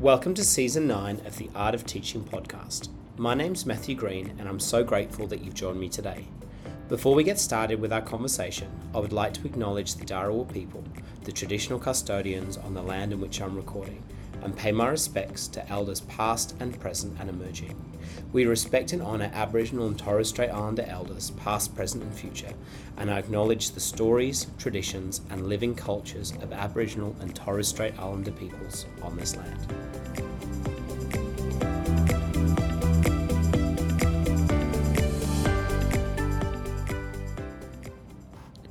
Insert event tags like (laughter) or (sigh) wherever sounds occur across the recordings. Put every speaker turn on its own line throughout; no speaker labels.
Welcome to season 9 of the Art of Teaching podcast. My name's Matthew Green, and I'm so grateful that you've joined me today. Before we get started with our conversation, I would like to acknowledge the Dharawal people, the traditional custodians on the land in which I'm recording, and pay my respects to elders past and present and emerging. We respect and honour Aboriginal and Torres Strait Islander elders, past, present, and future, and I acknowledge the stories, traditions, and living cultures of Aboriginal and Torres Strait Islander peoples on this land.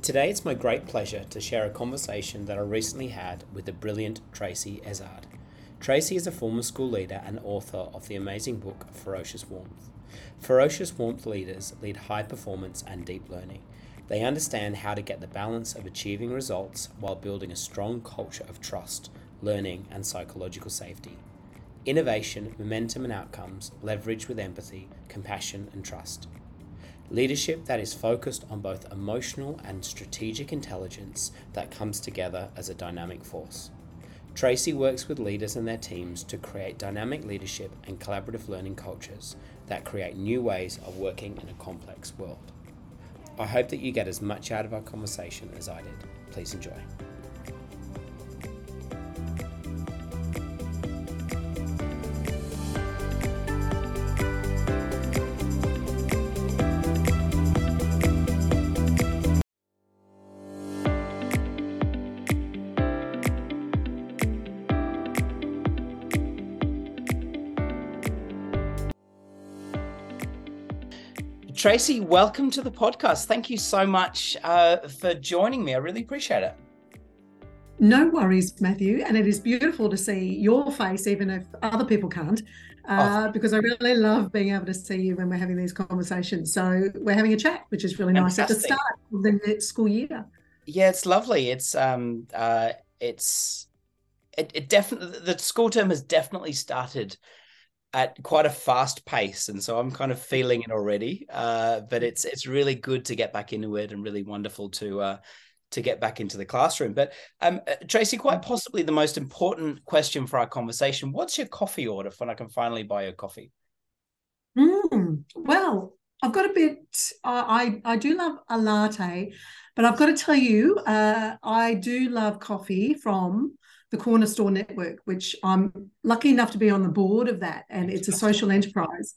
Today, it's my great pleasure to share a conversation that I recently had with the brilliant Tracey Ezard. Tracey is a former school leader and author of the amazing book Ferocious Warmth. Ferocious Warmth leaders lead high performance and deep learning. They understand how to get the balance of achieving results while building a strong culture of trust, learning, and psychological safety. Innovation, momentum, and outcomes leveraged with empathy, compassion, and trust. Leadership that is focused on both emotional and strategic intelligence that comes together as a dynamic force. Tracey works with leaders and their teams to create dynamic leadership and collaborative learning cultures that create new ways of working in a complex world. I hope that you get as much out of our conversation as I did. Please enjoy. Tracey, welcome to the podcast. Thank you so much uh, for joining me. I really appreciate it.
No worries, Matthew. And it is beautiful to see your face, even if other people can't, uh, oh. because I really love being able to see you when we're having these conversations. So we're having a chat, which is really Fantastic. nice at the start of the next school year.
Yeah, it's lovely. It's um, uh, it's it, it definitely the school term has definitely started at quite a fast pace, and so I'm kind of feeling it already. Uh, but it's it's really good to get back into it, and really wonderful to uh, to get back into the classroom. But um, uh, Tracey, quite possibly the most important question for our conversation: What's your coffee order when I can finally buy your coffee?
Mm, well, I've got a bit. Uh, I I do love a latte, but I've got to tell you, uh, I do love coffee from the Corner Store Network, which I'm lucky enough to be on the board of that. And it's a social enterprise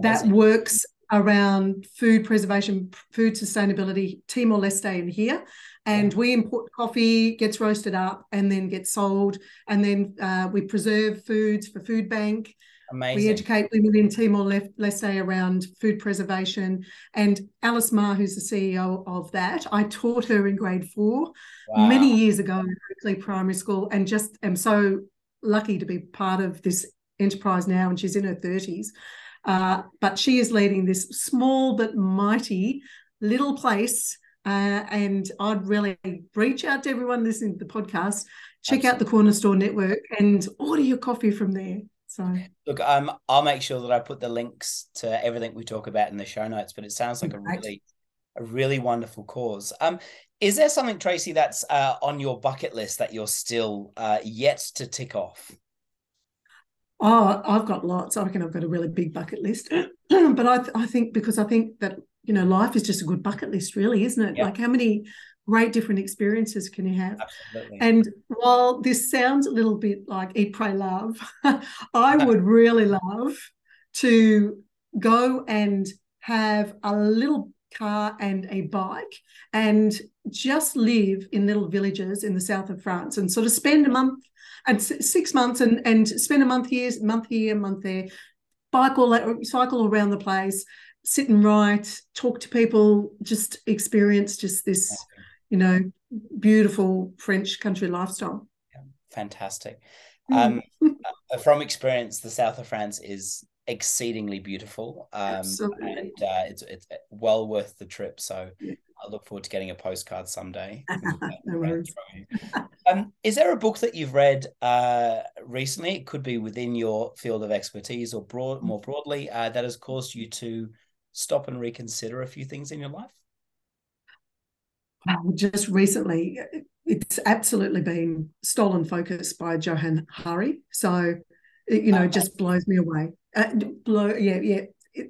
that works around food preservation, food sustainability, Timor Leste in here. And we import coffee, gets roasted up, and then gets sold. And then uh, we preserve foods for food bank. Amazing. We educate women in Timor Leste around food preservation. And Alice Ma, who's the CEO of that, I taught her in grade four wow. many years ago in Berkeley Primary School, and just am so lucky to be part of this enterprise now. And she's in her 30s. Uh, but she is leading this small but mighty little place. Uh, and I'd really reach out to everyone listening to the podcast, check Absolutely. out the Corner Store Network and order your coffee from there. So
look, um, I'll make sure that I put the links to everything we talk about in the show notes. But it sounds like a really, a really wonderful cause. Um, is there something, Tracey, that's uh, on your bucket list that you're still uh, yet to tick off?
Oh, I've got lots. I reckon I've got a really big bucket list. (clears throat) but I, th- I think because I think that you know life is just a good bucket list, really, isn't it? Yep. Like how many great different experiences can you have? Absolutely. And while this sounds a little bit like eat, pray, love, (laughs) I would (laughs) really love to go and have a little car and a bike and just live in little villages in the south of France and sort of spend a month and six months and and spend a month here, month here, month there, bike all cycle around the place, sit and write, talk to people, just experience just this you know, beautiful French country lifestyle.
Yeah, fantastic. Mm. Um, (laughs) uh, from experience, the south of France is exceedingly beautiful. Um, And uh, it's, it's well worth the trip. So yeah. I look forward to getting a postcard someday. (laughs) no um, is there a book that you've read uh, recently? It could be within your field of expertise or broad, more broadly, uh, that has caused you to stop and reconsider a few things in your life?
Just recently, it's absolutely been stolen focus by Johann Hari. So it, you know okay. just blows me away. Uh, blow yeah yeah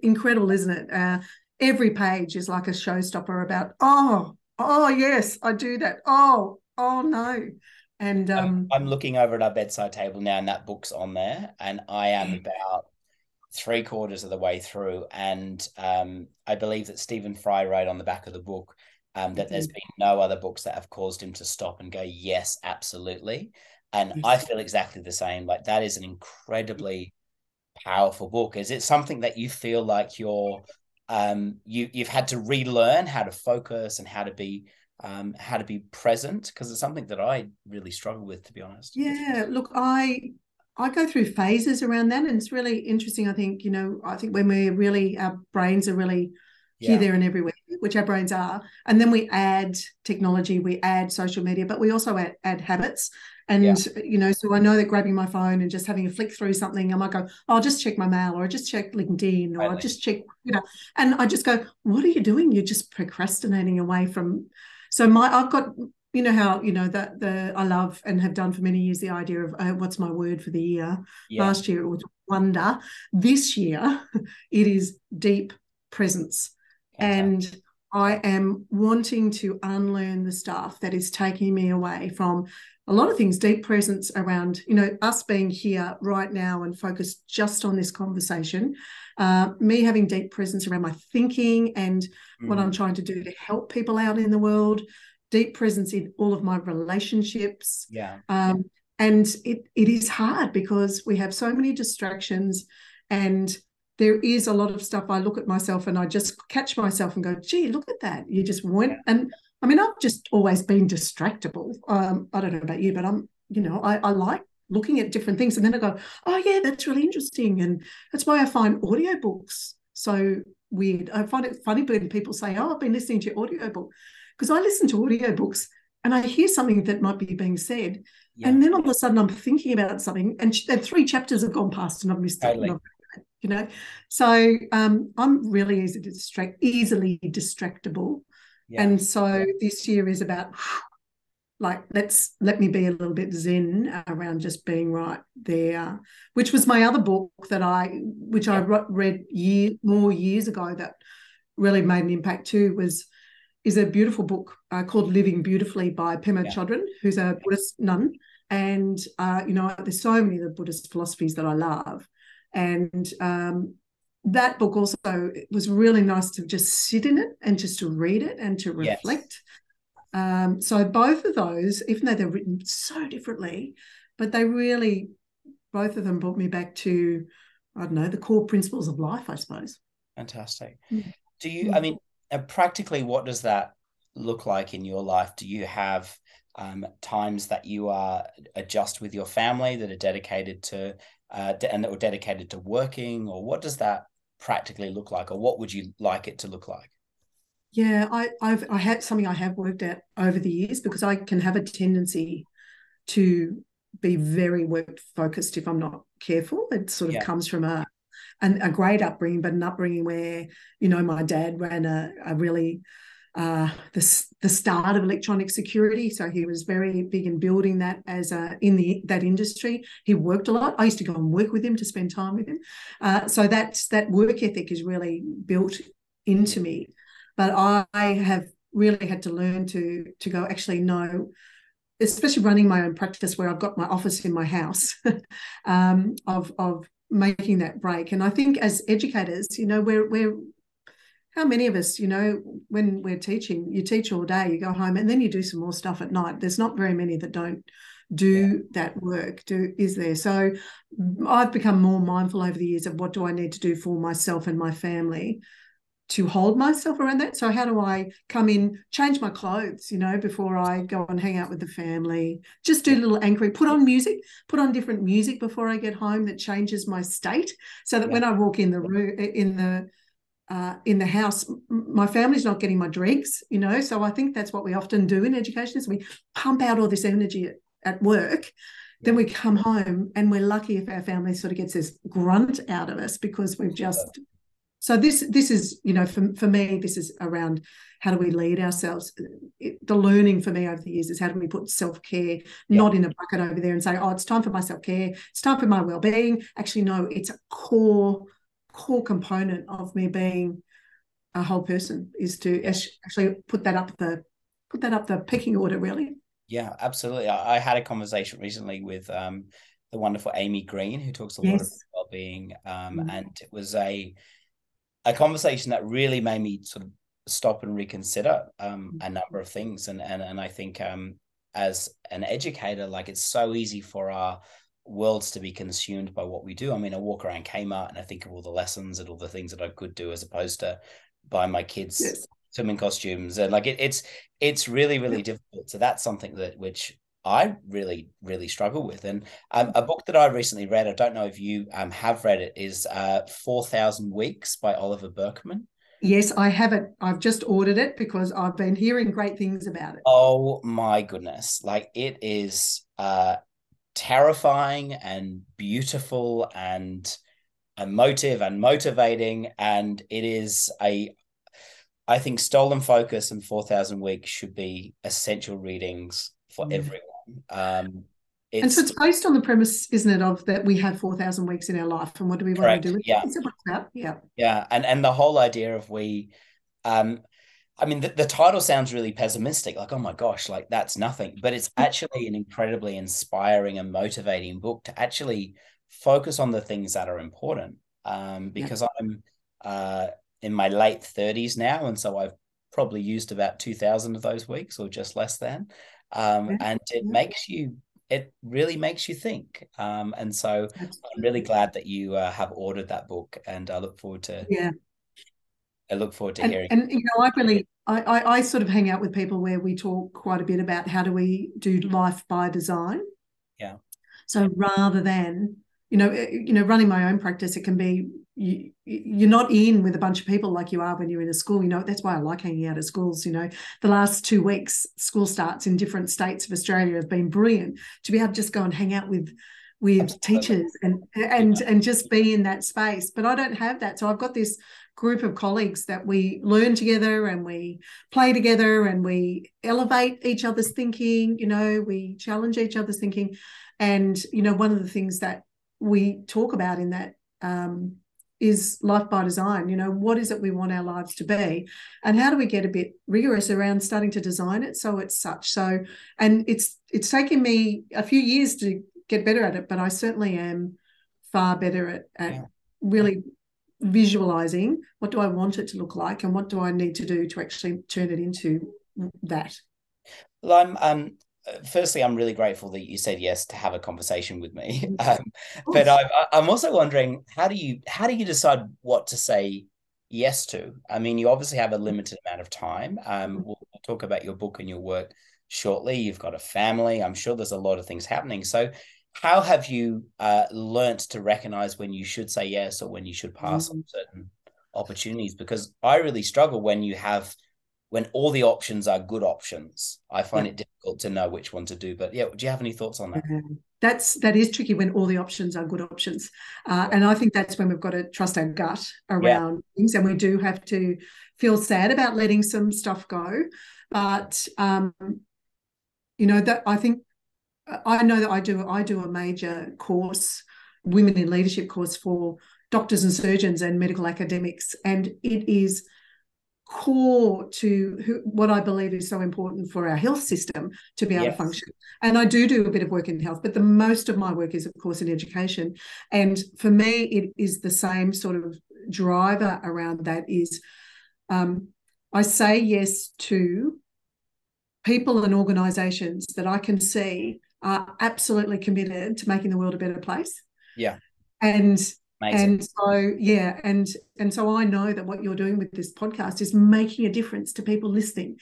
incredible isn't it? Uh, every page is like a showstopper about oh oh yes i do that. Oh oh no. And um,
I'm, I'm, looking over at our bedside table now and that book's on there and i am about three quarters of the way through and um, i believe that stephen fry wrote on the back of the book um, that mm-hmm. there's been no other books that have caused him to stop and go yes absolutely and i feel exactly the same like that is an incredibly powerful book is it something that you feel like you're um, you you've had to relearn how to focus and how to be um, how to be present because it's something that I really struggle with, to be honest.
Yeah, look, I I go through phases around that, and it's really interesting. I think you know, I think when we're really our brains are really yeah. here, there, and everywhere, which our brains are, and then we add technology, we add social media, but we also add, add habits. And yeah. you know, so I know that grabbing my phone and just having a flick through something, I might go, oh, I'll just check my mail, or I just check LinkedIn, or I'll just check, you know, and I just go, what are you doing? You're just procrastinating away from. So my, I've got, you know how you know that the I love and have done for many years the idea of uh, what's my word for the year. Yeah. Last year it was wonder. This year (laughs) it is deep presence, and I am wanting to unlearn the stuff that is taking me away from a lot of things, deep presence around, you know, us being here right now and focused just on this conversation, uh, me having deep presence around my thinking and mm. what I'm mm. trying to do to help people out in the world, deep presence in all of my relationships.
Yeah.
Um, and it it is hard because we have so many distractions and there is a lot of stuff I look at myself and I just catch myself and go, gee, look at that. You just went and I mean, I've just always been distractible. Um, I don't know about you, but I'm, you know, I, I like looking at different things. And then I go, oh, yeah, that's really interesting. And that's why I find audiobooks so weird. I find it funny when people say, oh, I've been listening to your audiobook. Because I listen to audiobooks and I hear something that might be being said. Yeah. And then all of a sudden I'm thinking about something and, and three chapters have gone past and I've missed totally. it you know so um, i'm really easy to distract easily distractible yeah. And so this year is about (sighs) like let's let me be a little bit zen around just being right there which was my other book that i which yeah. i read year more years ago that really made an impact too was is a beautiful book uh, called living beautifully by pema yeah. chodron who's a buddhist nun and uh, you know there's so many of the buddhist philosophies that i love and um, that book also it was really nice to just sit in it and just to read it and to reflect. Yes. Um, so both of those, even though they're written so differently, but they really both of them brought me back to I don't know the core principles of life, I suppose.
Fantastic. Mm. Do you? I mean, uh, practically, what does that look like in your life? Do you have um, times that you are adjust with your family that are dedicated to uh, and that were dedicated to working, or what does that practically look like, or what would you like it to look like?
Yeah, I, I've I had something I have worked at over the years because I can have a tendency to be very work focused if I'm not careful. It sort of yeah. comes from a an, a great upbringing, but an upbringing where you know my dad ran a, a really uh, the, the start of electronic security. So he was very big in building that as a, in the that industry. He worked a lot. I used to go and work with him to spend time with him. Uh, so that's that work ethic is really built into me. But I have really had to learn to to go actually no especially running my own practice where I've got my office in my house (laughs) um, of of making that break. And I think as educators, you know, we're we're how many of us, you know, when we're teaching, you teach all day, you go home, and then you do some more stuff at night. There's not very many that don't do yeah. that work do is there so mm, i've become more mindful over the years of what do i need to do for myself and my family to hold myself around that so how do i come in change my clothes you know before i go and hang out with the family just do a little anchoring put on music put on different music before i get home that changes my state so that yeah. when i walk in the room in the uh, in the house, my family's not getting my drinks, you know. So I think that's what we often do in education is we pump out all this energy at, at work. Then we come home and we're lucky if our family sort of gets this grunt out of us because we've just so this this is you know for, for me this is around how do we lead ourselves it, the learning for me over the years is how do we put self-care yeah. not in a bucket over there and say oh it's time for my self-care it's time for my well-being actually no it's a core core component of me being a whole person is to actually put that up the put that up the pecking order really
yeah absolutely i, I had a conversation recently with um the wonderful amy green who talks a yes. lot about well-being um mm-hmm. and it was a a conversation that really made me sort of stop and reconsider um, mm. a number of things. And and and I think um, as an educator, like it's so easy for our worlds to be consumed by what we do. I mean, I walk around Kmart and I think of all the lessons and all the things that I could do as opposed to buy my kids yes. swimming costumes. And like it, it's it's really really yeah. difficult. So that's something that which I really, really struggle with. And um, a book that I recently read, I don't know if you um, have read it, is uh, 4,000 Weeks by Oliver Burkeman.
Yes, I have it. I've just ordered it because I've been hearing great things about it.
Oh my goodness. Like it is uh, terrifying and beautiful and emotive and motivating. And it is a, I think Stolen Focus and 4,000 Weeks should be essential readings for everyone. Um,
and so it's based on the premise, isn't it, of that we have 4,000 weeks in our life and what do we correct, want to do with
yeah.
it? Yeah.
Yeah. And, and the whole idea of we, um, I mean, the, the title sounds really pessimistic, like, oh my gosh, like that's nothing. But it's actually an incredibly inspiring and motivating book to actually focus on the things that are important. Um, because yeah. I'm uh, in my late 30s now. And so I've probably used about 2,000 of those weeks or just less than um, yeah. and it yeah. makes you it really makes you think um, and so Absolutely. i'm really glad that you uh, have ordered that book and i look forward to
yeah
i look forward to
and,
hearing
and you know i really I, I, I sort of hang out with people where we talk quite a bit about how do we do life by design.
Yeah.
So rather than you know eh, you know running my own practice it can be you, you're not in with a bunch of people like you are when you're in a school. You know that's why i like hanging out at schools you know. The last two weeks school starts in different states of australia have been brilliant to be able to just go and hang out with with Absolutely. teachers and and and just be in that space. But i don't have that. So i've got this group of colleagues that we learn together and we play together and we elevate each other's thinking you know we challenge each other's thinking and you know one of the things that we talk about in that um, is life by design you know what is it we want our lives to be and how do we get a bit rigorous around starting to design it so it's such so and it's it's taken me a few years to get better at it but i certainly am far better at, at yeah. really visualizing what do i want it to look like and what do i need to do to actually turn it into that
well i'm um firstly, I'm really grateful that you said yes to have a conversation with me. (laughs) Um, but I'm, I'm also wondering how do you how do you decide what to say yes to? I mean, you obviously have a limited amount of time. Um, mm-hmm. we'll, we'll talk about your book and your work shortly. You've got a family. I'm sure there's a lot of things happening. So, how have you uh, learnt to recognize when you should say yes or when you should pass mm-hmm. on certain opportunities? Because I really struggle when you have when all the options are good options. I find yeah. it difficult to know which one to do. But yeah, do you have any thoughts on that?
That's that is tricky when all the options are good options, uh, and I think that's when we've got to trust our gut around yeah. things, and we do have to feel sad about letting some stuff go. But um, you know that I think I know that I do I do a major course, women in leadership course for doctors and surgeons and medical academics, and it is core to who, what I believe is so important for our health system to be able yes. to function. And I do do a bit of work in health, but the most of my work is, of course, in education. And for me, it is the same sort of driver around that is um, I say yes to people and organizations that I can see are absolutely committed to making the world a better place.
Yeah.
And Amazing. And so, yeah, and and so I know that what you're doing with this podcast is making a difference to people listening.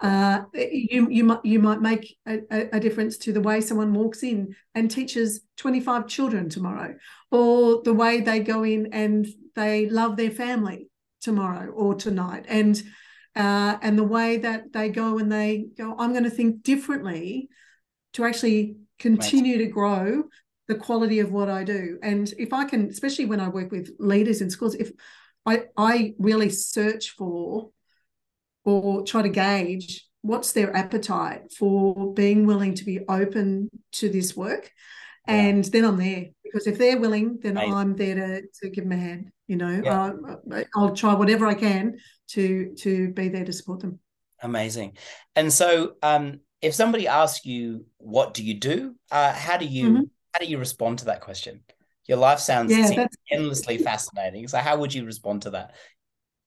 Uh, you you might you might make a, a, difference to the way someone walks in and teaches 25 children tomorrow, or the way they go in and they love their family tomorrow or tonight, and uh, and the way that they go and they go, I'm going to think differently to actually continue Amazing. to grow the quality of what I do. And if I can, especially when I work with leaders in schools, if I I really search for or try to gauge what's their appetite for being willing to be open to this work. Yeah. And then I'm there because if they're willing, then Amazing. I'm there to, to give them a hand. You know, yeah. uh, I'll try whatever I can to to be there to support them.
Amazing. And so, um, if somebody asks you, "What do you do?" Uh, how do you mm-hmm. how do you respond to that question? Your life sounds yeah, (laughs) endlessly fascinating. So, how would you respond to that?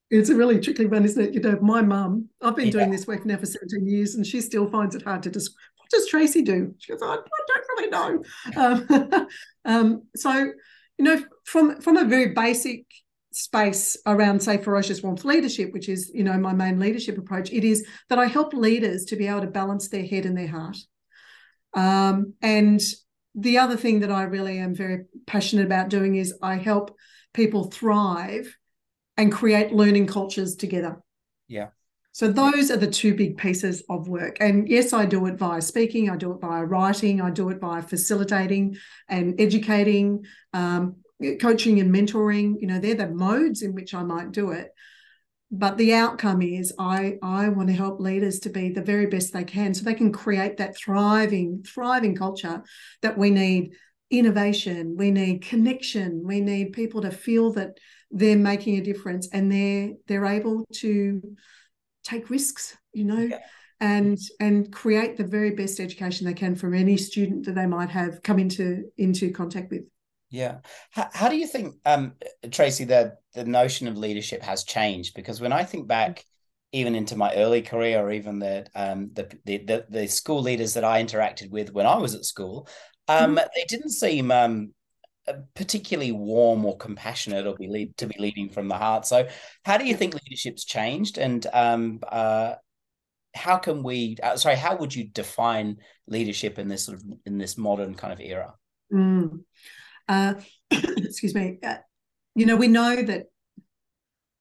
It's a really tricky one, isn't it? You know, my mum, I've been yeah. doing this work now for 17 years, and she still finds it hard to just, what does Tracey do? She goes, I, I don't really know. (laughs) Um, (laughs) um, so, you know, from from a very basic space around, say, ferocious warmth leadership, which is, you know, my main leadership approach, it is that I help leaders to be able to balance their head and their heart. Um, and the other thing that I really am very passionate about doing is I help people thrive and create learning cultures together.
Yeah.
So those are the two big pieces of work. And yes, I do it via speaking, I do it via writing, I do it via facilitating and educating, um, coaching and mentoring. You know, they're the modes in which I might do it. But the outcome is I I want to help leaders to be the very best they can so they can create that thriving, thriving culture that we need innovation, we need connection, we need people to feel that they're making a difference and they're they're able to take risks you know yeah. and and create the very best education they can from any student that they might have come into into contact with
yeah how, how do you think um tracey the the notion of leadership has changed because when i think back even into my early career or even the um the the, the, the school leaders that i interacted with when i was at school um mm-hmm. they didn't seem um particularly warm or compassionate or be lead, to be leading from the heart. So, how do you think leadership's changed, and um, uh, how can we? Uh, sorry, how would you define leadership in this sort of in this modern kind of era?
Mm. Uh, (coughs) excuse me. Uh, you know, we know that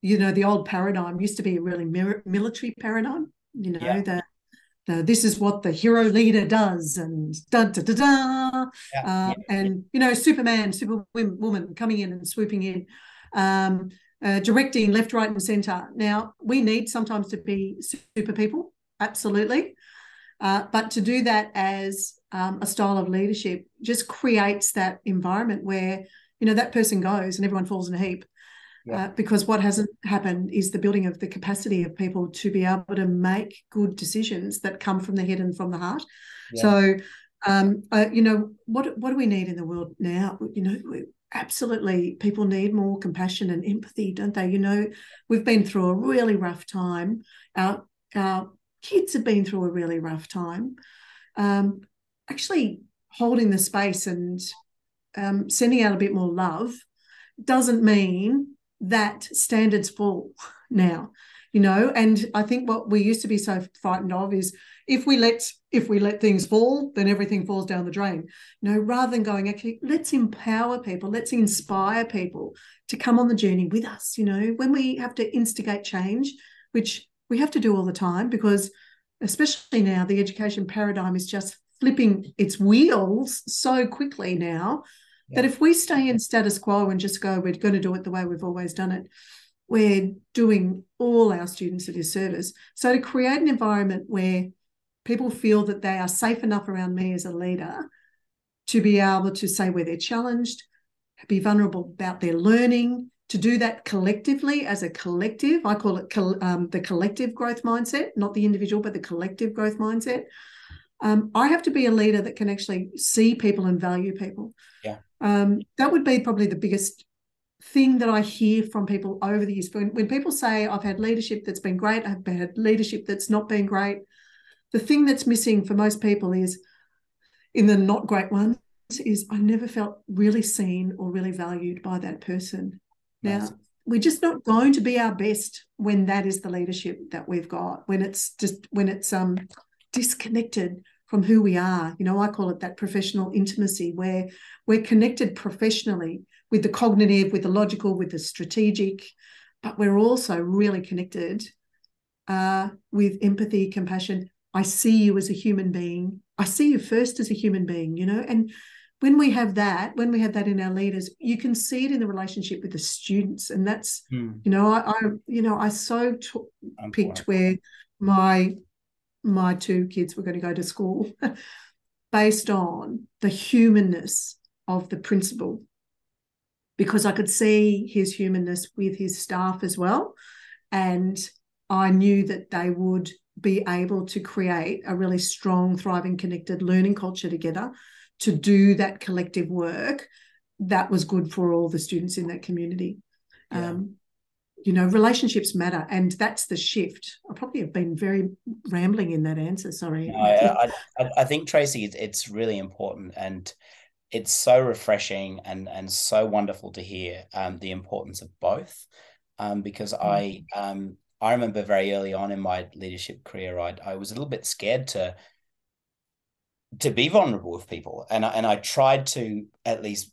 you know the old paradigm used to be a really military paradigm. You know yeah. that this is what the hero leader does, and da da da da, yeah, yeah. and you know, Superman, Superwoman coming in and swooping in, um, uh, directing left, right, and center. Now we need sometimes to be super people, absolutely, uh, but to do that as um, a style of leadership just creates that environment where you know that person goes and everyone falls in a heap yeah. Uh, because what hasn't happened is the building of the capacity of people to be able to make good decisions that come from the head and from the heart. Yeah. So, um, uh, you know, what what do we need in the world now? You know, we, absolutely, people need more compassion and empathy, don't they? You know, we've been through a really rough time. Our our kids have been through a really rough time. Um, actually, holding the space and um, sending out a bit more love doesn't mean that standards fall (laughs) now you know? And i think what we used to be so frightened of is if we let if we let things fall then everything falls down the drain. Know rather than going okay let's empower people let's inspire people to come on the journey with us you know? When we have to instigate change which we have to do all the time because especially now the education paradigm is just flipping its wheels so quickly now that if we stay in status quo and just go, we're going to do it the way we've always done it, we're doing all our students a disservice. So to create an environment where people feel that they are safe enough around me as a leader to be able to say where they're challenged, be vulnerable about their learning, to do that collectively as a collective. I call it um, the collective growth mindset, not the individual, but the collective growth mindset. Um, I have to be a leader that can actually see people and value people.
Yeah.
Um, that would be probably the biggest thing that I hear from people over the years. When, when people say, I've had leadership that's been great, I've had leadership that's not been great, the thing that's missing for most people is in the not great ones is I never felt really seen or really valued by that person. Now, we're just not going to be our best when that is the leadership that we've got, when it's just when it's um disconnected from who we are. You know, I call it that professional intimacy where we're connected professionally with the cognitive, with the logical, with the strategic, but we're also really connected uh, with empathy, compassion. I see you as a human being. I see you first as a human being, you know, and when we have that, when we have that in our leaders, you can see it in the relationship with the students, and that's
Hmm.
you know I, I you know I so t- picked where my my two kids were going to go to school (laughs) based on the humanness of the principal. Because I could see his humanness with his staff as well. And I knew that they would be able to create a really strong thriving connected learning culture together to do that collective work that was good for all the students in that community
Yeah.
um, you know relationships matter and that's the shift i probably have been very rambling in that answer sorry
No, I, I, I think Tracey, it's, really important, and it's so refreshing and and so wonderful to hear um, the importance of both. Um, because I um I remember very early on in my leadership career, I I was a little bit scared to to be vulnerable with people, and I, and I tried to at least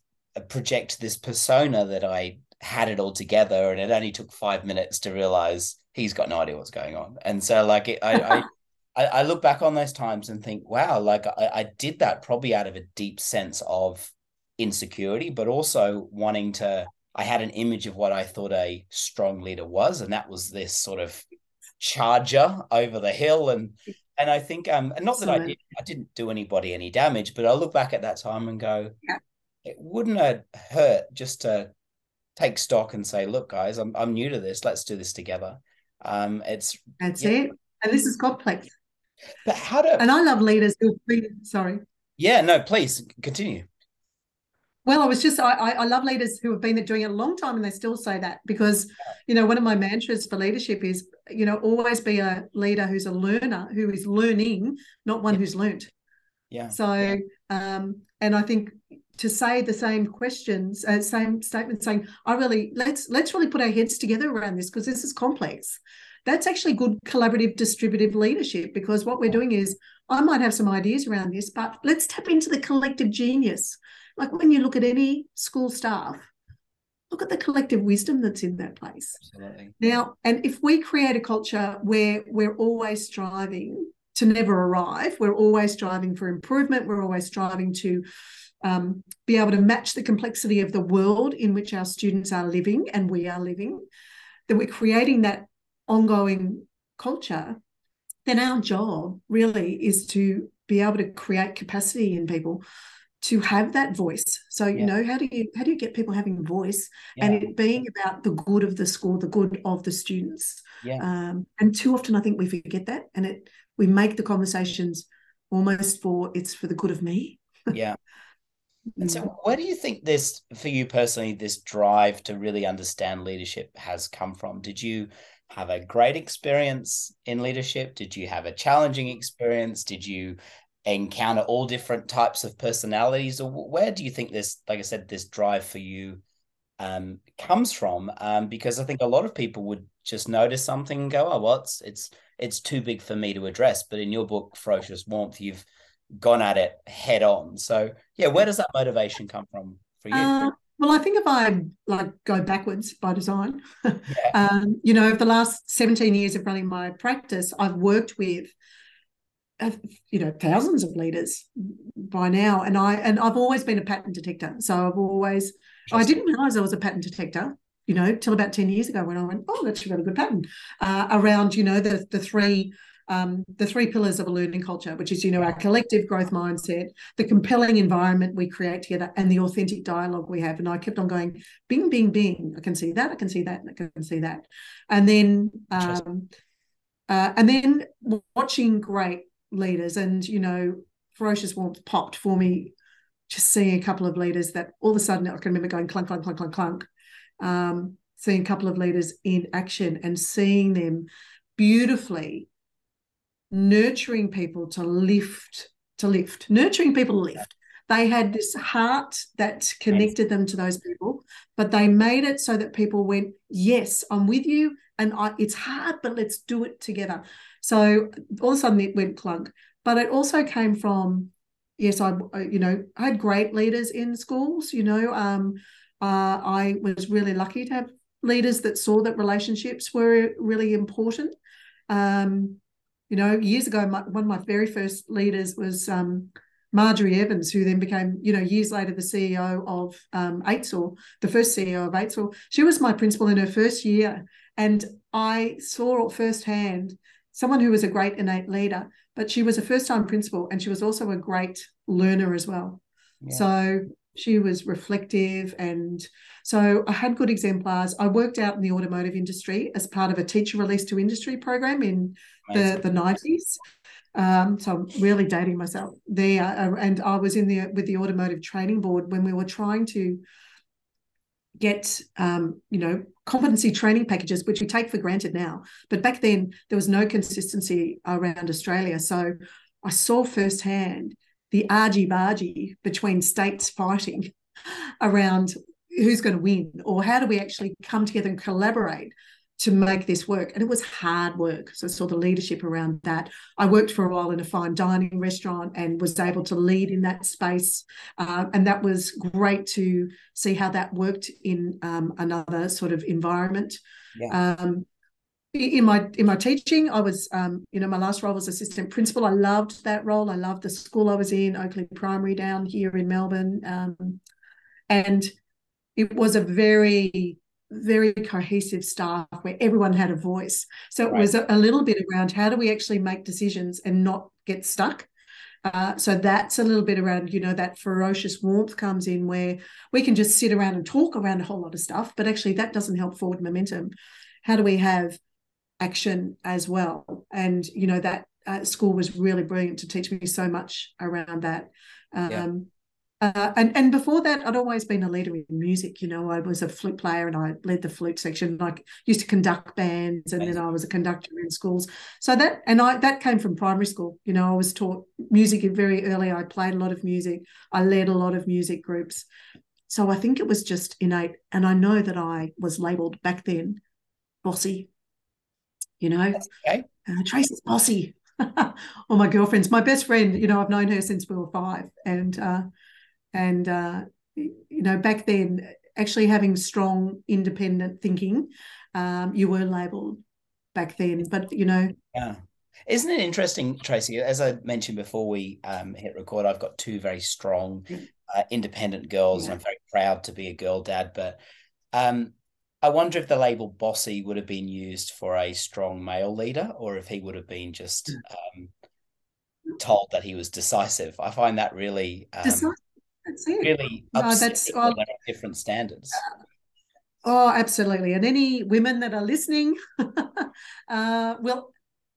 project this persona that I had it all together, and it only took five minutes to realize he's got no idea what's going on, and so like it, I. I (laughs) I, I look back on those times and think, wow, like I, I did that probably out of a deep sense of insecurity, but also wanting to. I had an image of what I thought a strong leader was, and that was this sort of charger over the hill. And and I think, um, and not that I did, I didn't do anybody any damage, but I look back at that time and go,
Yeah.
it wouldn't have hurt just to take stock and say, look, guys, I'm I'm new to this. Let's do this together. Um, it's
that's
Yeah.
it and this is complex
but how do?
and i love leaders who sorry
Yeah, no, please continue.
Well, I was just I, I I love leaders who have been doing it a long time and they still say that because you know one of my mantras for leadership is you know always be a leader who's a learner who is learning, not one
Yeah.
who's learnt.
Yeah.
So um and I think to say the same questions, uh, same statement saying, I really let's let's really put our heads together around this because this is complex. That's actually good collaborative distributive leadership because what we're doing is I might have some ideas around this, but let's tap into the collective genius. Like when you look at any school staff, look at the collective wisdom that's in that place.
Absolutely.
Now, and if we create a culture where we're always striving to never arrive, we're always striving for improvement, we're always striving to um, be able to match the complexity of the world in which our students are living and we are living, that we're creating that ongoing culture, then our job really is to be able to create capacity in people to have that voice. So you
Yeah.
know, how do you how do you get people having voice
Yeah.
and it being about the good of the school, the good of the students?
Yeah.
Um, and too often, I think we forget that, and it we make the conversations almost for it's for the good of me.
yeah. (laughs) And so, where do you think this, for you personally, this drive to really understand leadership has come from? Did you have a great experience in leadership? Did you have a challenging experience? Did you encounter all different types of personalities? Or where do you think this, like I said, this drive for you um, comes from? Um, because I think a lot of people would just notice something and go, "Oh, well, it's it's it's too big for me to address." But in your book, Ferocious Warmth, you've gone at it head on. So yeah, where does that motivation come from for you?
Uh, well, I think if I like go backwards by design, (laughs)
yeah.
um, you know, over the last 17 years of running my practice, I've worked with you know thousands of leaders by now and i and i've always been a pattern detector so i've always i didn't realize i was a pattern detector you know till about 10 years ago when i went oh that's a really good pattern uh, around you know the the three um, the three pillars of a learning culture, which is, you know, our collective growth mindset, the compelling environment we create together, and the authentic dialogue we have. And I kept on going, bing, bing, bing. I can see that. I can see that. I can see that. And then, um, uh, and then watching great leaders, and you know, ferocious warmth popped for me. Just seeing a couple of leaders that all of a sudden I can remember going clunk, clunk, clunk, clunk, clunk. Um, seeing a couple of leaders in action and seeing them beautifully nurturing people to lift to lift nurturing people to lift they had this heart that connected them to those people but they made it so that people went yes i'm with you and I, it's hard but let's do it together so all of a sudden it went clunk but it also came from yes i you know i had great leaders in schools you know um, uh, i was really lucky to have leaders that saw that relationships were really important. Um, you know, years ago, my, one of my very first leaders was um, Margery Evans, who then became, you know, years later the CEO of um, the first CEO of AITSL. She was my principal in her first year, and I saw firsthand someone who was a great innate leader, but she was a first-time principal, and she was also a great learner as well. Yeah. So she was reflective and so I had good exemplars. I worked out in the automotive industry as part of a teacher release to industry program in the, the 90s. Um, so I'm really dating myself there. Uh, and I was in the with the automotive training board when we were trying to get um, you know competency training packages, which we take for granted now. But back then there was no consistency around Australia. So I saw firsthand the argy bargy between states fighting around who's going to win or how do we actually come together and collaborate to make this work. And it was hard work. So I saw the leadership around that. I worked for a while in a fine dining restaurant and was able to lead in that space. Uh, and that was great to see how that worked in um, another sort of environment. Yeah. Um, in my in my teaching, I was um, you know my last role was assistant principal. I loved that role. I loved the school I was in, Oakleigh Primary down here in Melbourne, um, and it was a very very cohesive staff where everyone had a voice. So it right. was a, a, little bit around how do we actually make decisions and not get stuck. Uh, so that's a little bit around, you know, that ferocious warmth comes in where we can just sit around and talk around a whole lot of stuff, but actually that doesn't help forward momentum. How do we have action as well? And, you know, that uh, school was really brilliant to teach me so much around that. Um, yeah. Uh, and and before that, I'd always been a leader in music. You know, I was a flute player and I led the flute section. I used to conduct bands, and then I was a conductor in schools. So that and I that came from primary school. You know, I was taught music very early. I played a lot of music. I led a lot of music groups. So I think it was just innate. And I know that I was labelled back then bossy. You know, okay. uh, Tracey's bossy. (laughs) or my girlfriends, my best friend. You know, I've known her since we were five, and. Uh, and uh, you know back then actually having strong independent thinking um, you were labeled back then. But you know
yeah. Isn't it interesting tracey as i mentioned before we um, hit record i've got two very strong uh, independent girls yeah. and i'm very proud to be a girl dad but um, i wonder if the label bossy would have been used for a strong male leader or if he would have been just um, told that he was decisive. I find that really um, that's it. Really no, that's different standards.
Oh, absolutely. And any women that are listening (laughs) uh, will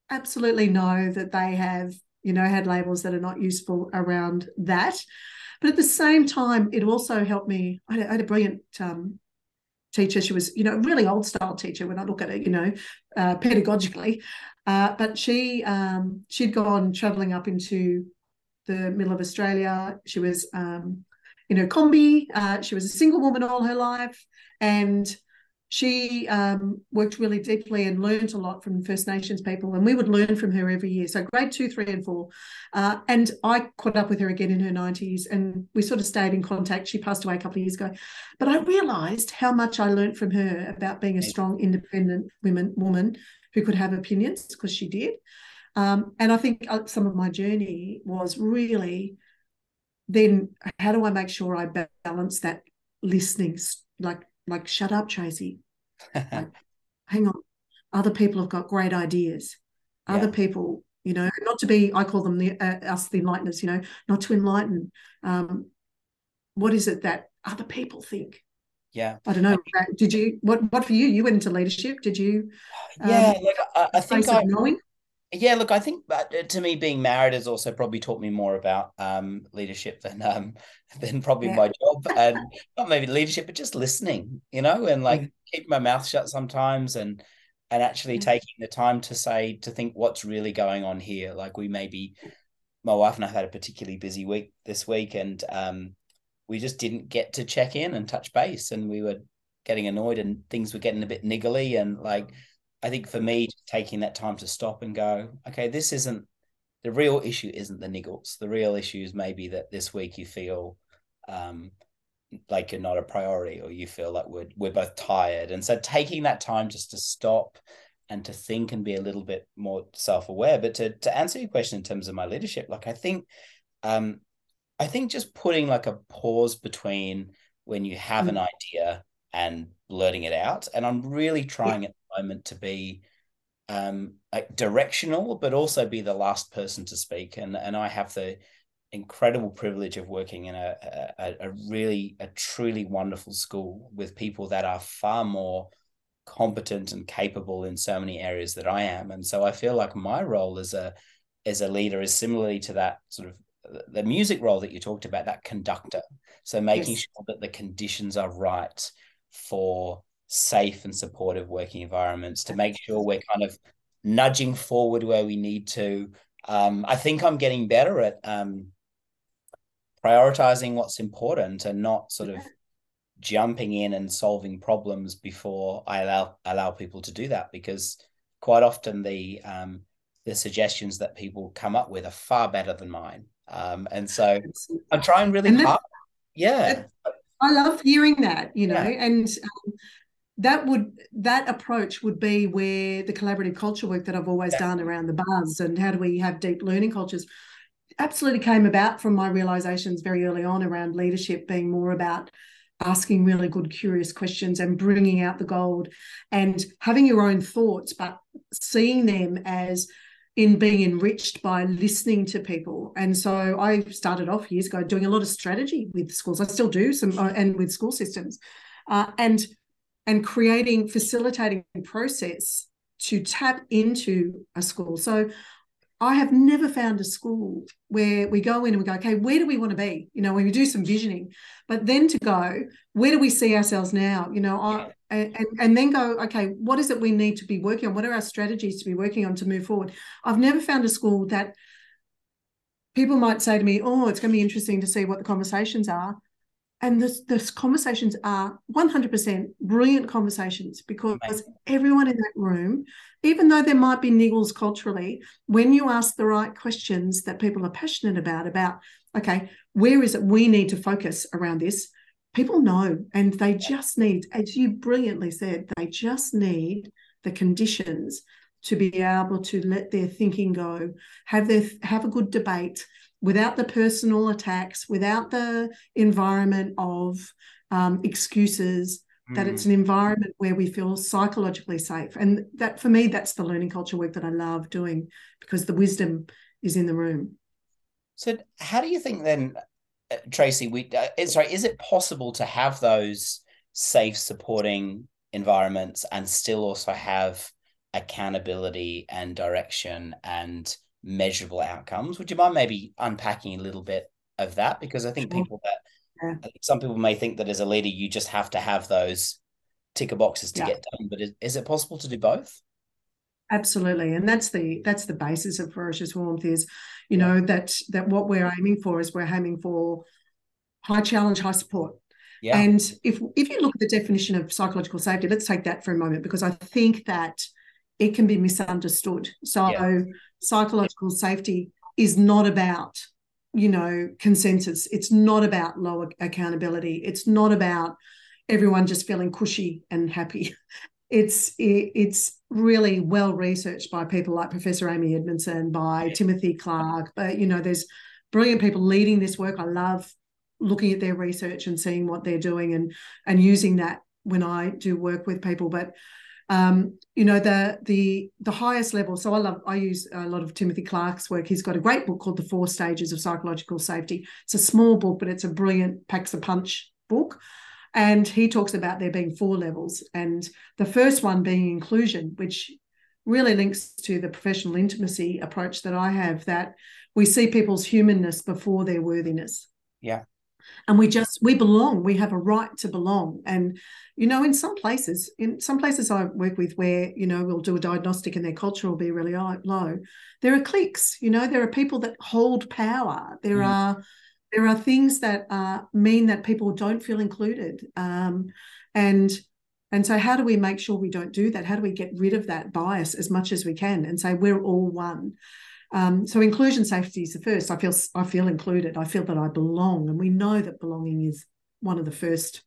absolutely know that they have, you know, had labels that are not useful around that. But at the same time, it also helped me. I had, a brilliant um, teacher. She was, you know, a really old style teacher when I look at it, you know, uh, pedagogically. Uh, but she um, she'd gone travelling up into the middle of Australia. She was um, in her Kombi. Uh, she was a single woman all her life, and she um, worked really deeply and learned a lot from First Nations people. And we would learn from her every year. So grade two, three, and four. Uh, and I caught up with her again in her 90s, and we sort of stayed in contact. She passed away a couple of years ago, but I realised how much I learned from her about being a strong, independent women woman who could have opinions because she did. Um, and I think uh, some of my journey was really then how do I make sure I balance that listening? Like, like, shut up, Tracey. like, (laughs) hang on. Other people have got great ideas. Other yeah. people, you know, not to be, I call them the uh, us the enlighteners, you know, not to enlighten. Um, what is it that other people think?
Yeah,
I don't know. Did you what? What for you? You went into leadership. Did you?
Yeah, um, like I, I think I knowing yeah, look, I think that uh, to me, being married has also probably taught me more about um, leadership than um, (laughs) than probably yeah. my job, and not maybe leadership, but just listening, you know, and like mm. keeping my mouth shut sometimes, and and actually mm. taking the time to say to think what's really going on here. Like we maybe, my wife and I had a particularly busy week this week, and um, we just didn't get to check in and touch base, and we were getting annoyed, and things were getting a bit niggly, and like I think for me, taking that time to stop and go, okay, this isn't the real issue. Isn't the niggles? The real issue is maybe that this week you feel um, like you're not a priority, or you feel like we're we're both tired. And so taking that time just to stop and to think and be a little bit more self aware. But to to answer your question in terms of my leadership, like I think um, I think just putting like a pause between when you have mm. an idea and blurting it out. And I'm really trying yeah. at moment to be um, like directional, but also be the last person to speak. And and I have the incredible privilege of working in a, a, a really a truly wonderful school with people that are far more competent and capable in so many areas that I am. And so I feel like my role as a as a leader is similarly to that sort of the music role that you talked about, that conductor. So making yes. sure that the conditions are right for safe and supportive working environments to make sure we're kind of nudging forward where we need to. Um, I think I'm getting better at um, prioritizing what's important and not sort of jumping in and solving problems before I allow allow people to do that because quite often the um, the suggestions that people come up with are far better than mine. Um, and so I'm trying really hard. Yeah.
I love hearing that, you know, yeah. and um, that would that approach would be where the collaborative culture work that I've always yeah. done around the buzz and how do we have deep learning cultures absolutely came about from my realizations very early on around leadership being more about asking really good curious questions and bringing out the gold and having your own thoughts but seeing them as in being enriched by listening to people. And so I started off years ago doing a lot of strategy with schools. I still do some uh, and with school systems, uh, and and creating facilitating process to tap into a school. So I have never found a school where we go in and we go, okay, where do we want to be? You know, when we do some visioning, but then to go, where do we see ourselves now? You know, I, and, and then go, okay, what is it we need to be working on? What are our strategies to be working on to move forward? I've never found a school that people might say to me, oh, it's going to be interesting to see what the conversations are and the, the conversations are 100% brilliant conversations because Amazing. everyone in that room even though there might be niggles culturally when you ask the right questions that people are passionate about about okay where is it we need to focus around this people know and they just need as you brilliantly said they just need the conditions to be able to let their thinking go have their have a good debate without the personal attacks, without the environment of um, excuses, mm. that it's mm. an environment where we feel psychologically safe. And that for me, that's the learning culture work that I love doing because the wisdom is in the room.
So, how do you think then, uh, Tracey? We uh, sorry, is it possible to have those safe, supporting environments and still also have accountability and direction and measurable outcomes. Would you mind maybe unpacking a little bit of that? Because I think people that yeah. think some people may think that as a leader you just have to have those ticker boxes to yeah. get done, but is, is it possible to do both?
Absolutely, and that's the that's the basis of ferocious warmth. Is you know that that what we're aiming for is we're aiming for high challenge, high support. Yeah. And if if you look at the definition of psychological safety, let's take that for a moment because I think that it can be misunderstood. So yeah. Psychological safety is not about you know consensus. It's not about low accountability. It's not about everyone just feeling cushy and happy. (laughs) It's it, it's really well researched by people like professor amy edmondson by yeah. timothy clark. But you know there's brilliant people leading this work. I love looking at their research and seeing what they're doing and and using that when i do work with people. But um, you know the the the highest level so i love i use a lot of timothy clark's work. He's got a great book called the four stages of psychological safety. It's a small book but it's a brilliant packs a punch book. And he talks about there being four levels and the first one being inclusion which really links to the professional intimacy approach that i have that we see people's humanness before their worthiness.
Yeah
and we just we belong. We have a right to belong. And you know in some places in some places i work with where you know we'll do a diagnostic and their culture will be really low there are cliques you know there are people that hold power. There mm. are there are things that uh, mean that people don't feel included. Um, and and so how do we make sure we don't do that? How do we get rid of that bias as much as we can and say we're all one um, so inclusion safety is the first. I feel I feel included. I feel that I belong, and we know that belonging is one of the first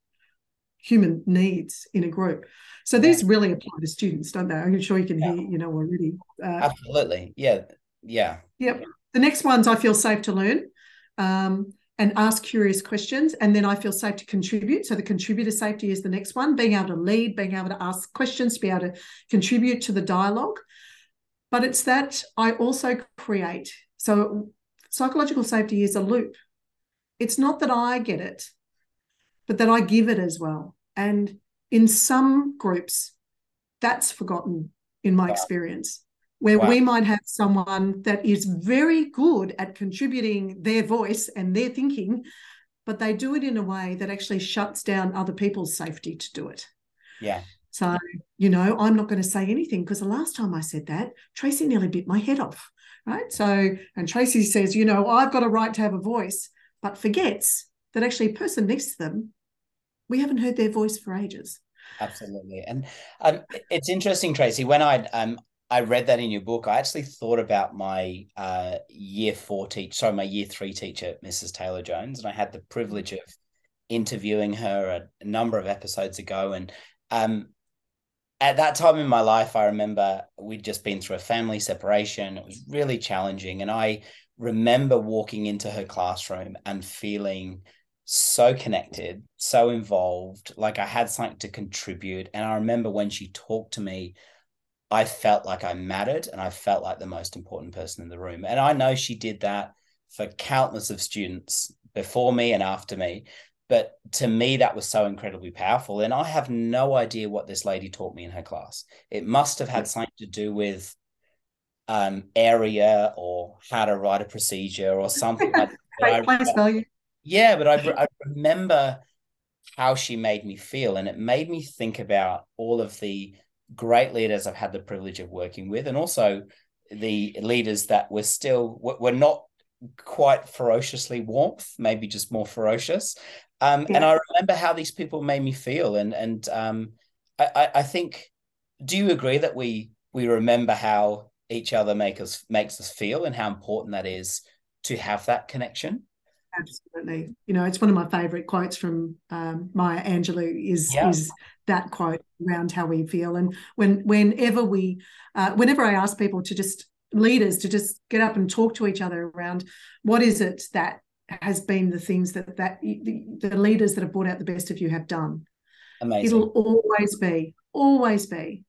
human needs in a group. So these really apply to students, don't they? I'm sure you can yeah. hear, you know, already.
Uh, Absolutely, yeah, yeah,
yep. The next ones I feel safe to learn. Um, and ask curious questions. And then I feel safe to contribute. So the contributor safety is the next one being able to lead, being able to ask questions, to be able to contribute to the dialogue. But it's that I also create. So psychological safety is a loop. It's not that I get it, but that I give it as well. And in some groups, that's forgotten in my wow. experience where wow. we might have someone that is very good at contributing their voice and their thinking, but they do it in a way that actually shuts down other people's safety to do it.
Yeah.
So, you know, I'm not going to say anything because the last time I said that, Tracy nearly bit my head off. Right. So, and Tracy says, you know, I've got a right to have a voice, but forgets that actually a person next to them, we haven't heard their voice for ages.
Absolutely. And um, it's interesting, Tracey, when I um, I read that in your book. I actually thought about my uh, year four teacher, sorry, my year three teacher, Mrs. Taylor Jones, and I had the privilege of interviewing her a, a number of episodes ago. And um, at that time in my life, I remember we'd just been through a family separation. It was really challenging, and I remember walking into her classroom and feeling so connected, so involved, like I had something to contribute. And I remember when she talked to me I felt like I mattered and I felt like the most important person in the room. And I know she did that for countless of students before me and after me. But to me, that was so incredibly powerful. And I have no idea what this lady taught me in her class. It must have had something to do with um, area or how to write a procedure or something like that. (laughs) I, yeah, but I, (laughs) I remember how she made me feel. And it made me think about all of the great leaders I've had the privilege of working with, and also the leaders that were still were not quite ferociously warmth, maybe just more ferocious. Um, yeah. And I remember how these people made me feel, and and um, I, I think, do you agree that we we remember how each other make us makes us feel, and how important that is to have that connection?
Absolutely. You know, it's one of my favorite quotes from um, Maya Angelou is yeah. is that quote around how we feel. And when whenever we, uh, whenever I ask people to just leaders to just get up and talk to each other around what is it that has been the things that that the, the leaders that have brought out the best of you have done.
Amazing.
It'll always be, always be